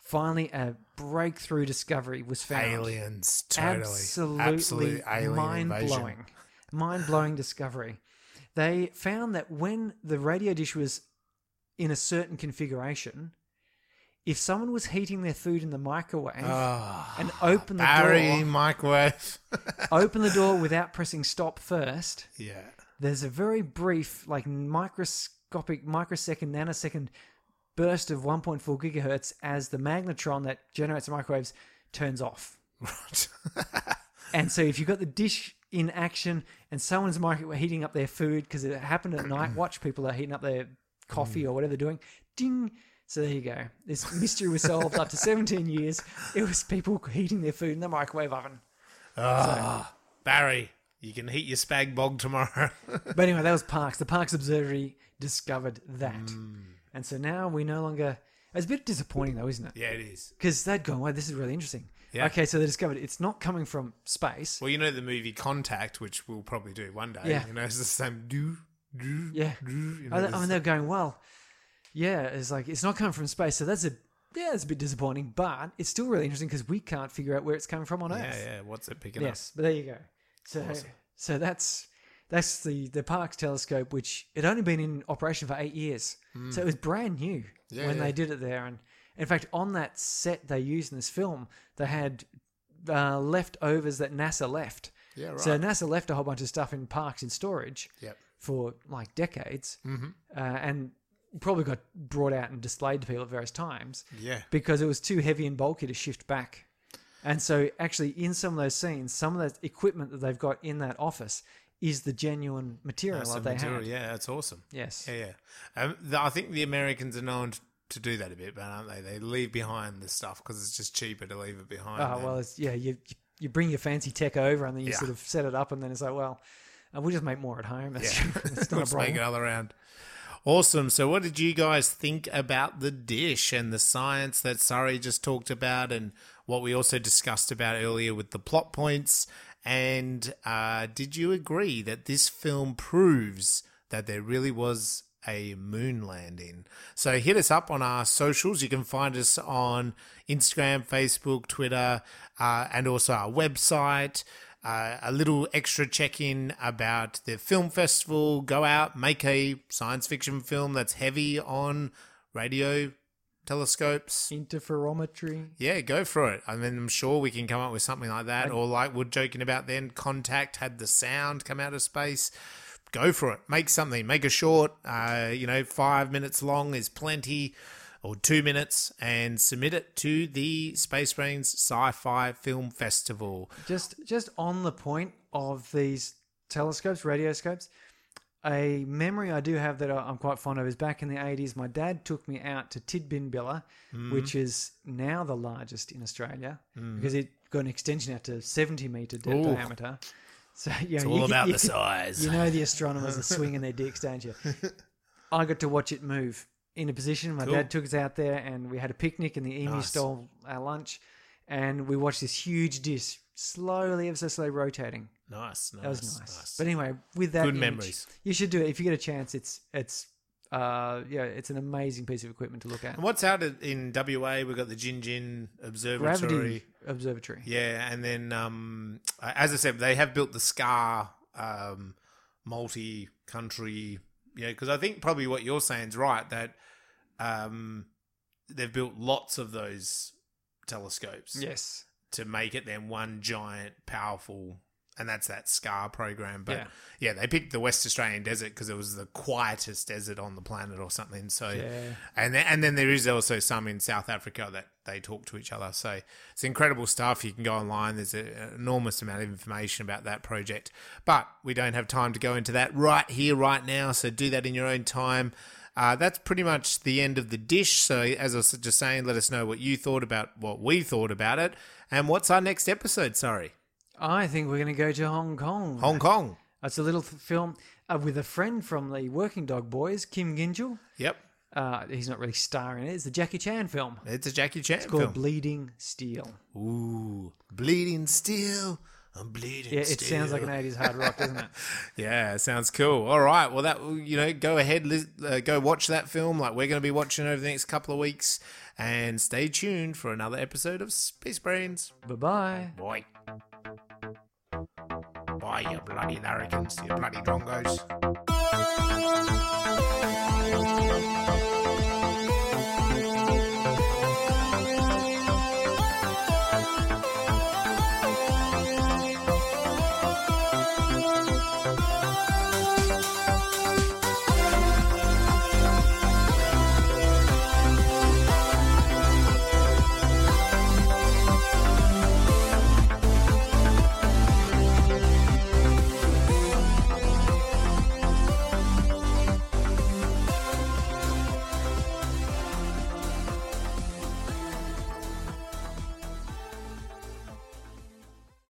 Finally, a breakthrough discovery was found. Aliens. Totally. Absolutely Absolute alien mind invasion. blowing, mind blowing discovery. They found that when the radio dish was in a certain configuration, if someone was heating their food in the microwave Ah. and open the Barry door, microwave. open the door without pressing stop first, yeah. There's a very brief, like microscopic, microsecond, nanosecond burst of 1.4 gigahertz as the magnetron that generates the microwaves turns off. Right. And so if you've got the dish in action and someone's microwave heating up their food because it happened at night, watch people are heating up their coffee or whatever they're doing, ding. So there you go. This mystery was solved after 17 years. It was people heating their food in the microwave oven. Ah, Barry, you can heat your spag bog tomorrow. But anyway, that was Parkes. The Parkes Observatory discovered that. Hmm. And so now we no longer. It's a bit disappointing though, isn't it? yeah, it is. Because they'd gone, wow, this is really interesting. Yeah. Okay, so they discovered it's not coming from space. Well, you know the movie Contact, which we'll probably do one day. Yeah. You know, it's the same do, do, Yeah. do. You know, I, I mean, they're going, well, yeah, it's like, it's not coming from space. So that's a, yeah, it's a bit disappointing, but it's still really interesting because we can't figure out where it's coming from on yeah, Earth. yeah. Yeah. What's it picking up? Yes, but there you go. So, Awesome. so that's, that's the, the Parkes telescope, which had only been in operation for eight years. So it was brand new Hmm. Yeah, when yeah. they did it there. And in fact, on that set they used in this film, they had uh, leftovers that NASA left. Yeah, right. So NASA left a whole bunch of stuff in Parkes in storage Yep. for like decades, Mm-hmm. uh, and probably got brought out and displayed to people at various times Yeah. because it was too heavy and bulky to shift back. And so, actually, in some of those scenes, some of the equipment that they've got in that office is the genuine material That's that the they material. had. Yeah, that's awesome. Yes. Yeah, yeah. Um, the, I think the Americans are known to do that a bit, but aren't they? They leave behind the stuff because it's just cheaper to leave it behind. Oh than- well, it's, yeah. You you bring your fancy tech over, and then you Yeah. sort of set it up, and then it's like, well, uh, we'll just make more at home. That's, Yeah. that's not a Let's make problem. it all around. Awesome. So, what did you guys think about the dish and the science that Surrey just talked about, and what we also discussed about earlier with the plot points? And uh, did you agree that this film proves that there really was a moon landing? So, hit us up on our socials. You can find us on Instagram, Facebook, Twitter, uh, and also our website uh, a little extra check in about the film festival. Go out, make a science fiction film that's heavy on radio telescopes. Interferometry. Yeah, go for it. I mean, I'm sure we can come up with something like that. or like we're joking about then, Contact had the sound come out of space. Go for it. Make something. Make a short. Uh, you know, five minutes long is plenty, or two minutes, and submit it to the Space Brains Sci-Fi Film Festival. Just just on the point of these telescopes, radioscopes, a memory I do have that I'm quite fond of is back in the 80s, my dad took me out to Tidbinbilla, Mm. which is now the largest in Australia because it got an extension out to 70 metre Ooh. diameter. So, yeah, know, All you, about you, the size. you know the astronomers are swinging their dicks, don't you? I got to watch it move in a position. My Cool. dad took us out there, and we had a picnic, and the emu Nice. stole our lunch, and we watched this huge dish slowly, ever so slowly rotating. Nice, nice, That was nice. But anyway, with that Good image, memories. you should do it if you get a chance. It's it's uh yeah, it's an amazing piece of equipment to look at. And what's out in- in WA? We've got the Gingin Observatory. Gravity Observatory. Yeah, and then um, as I said, they have built the SKA um, multi-country. Yeah, because I think probably what you're saying is right that um, they've built lots of those telescopes Yes. to make it then one giant, powerful, and that's that SKA program. But Yeah. yeah, they picked the West Australian desert because it was the quietest desert on the planet or something. So Yeah. and then, and then there is also some in South Africa that they talk to each other. So it's incredible stuff. You can go online. There's an enormous amount of information about that project. But we don't have time to go into that right here, right now. So do that in your own time. Uh, that's pretty much the end of the dish. So as I was just saying, let us know what you thought about what we thought about it. And what's our next episode? Sorry, I think we're going to go to Hong Kong. Hong Kong. It's a little th- film uh, with a friend from the Working Dog Boys, Kim Gyngell. Yep, Uh, he's not really starring in it. It's the Jackie Chan film. it's a Jackie Chan It's called film. Bleeding Steel. Ooh, bleeding steel. I'm bleeding. Yeah, it sounds like an 80s hard rock, doesn't it? Yeah, sounds cool. All right, well, that you know, go ahead, uh, go watch that film. Like we're going to be watching over the next couple of weeks, and stay tuned for another episode of Space Brains. Bye-bye. bye. Oh, you bloody larrikins, you bloody drongos.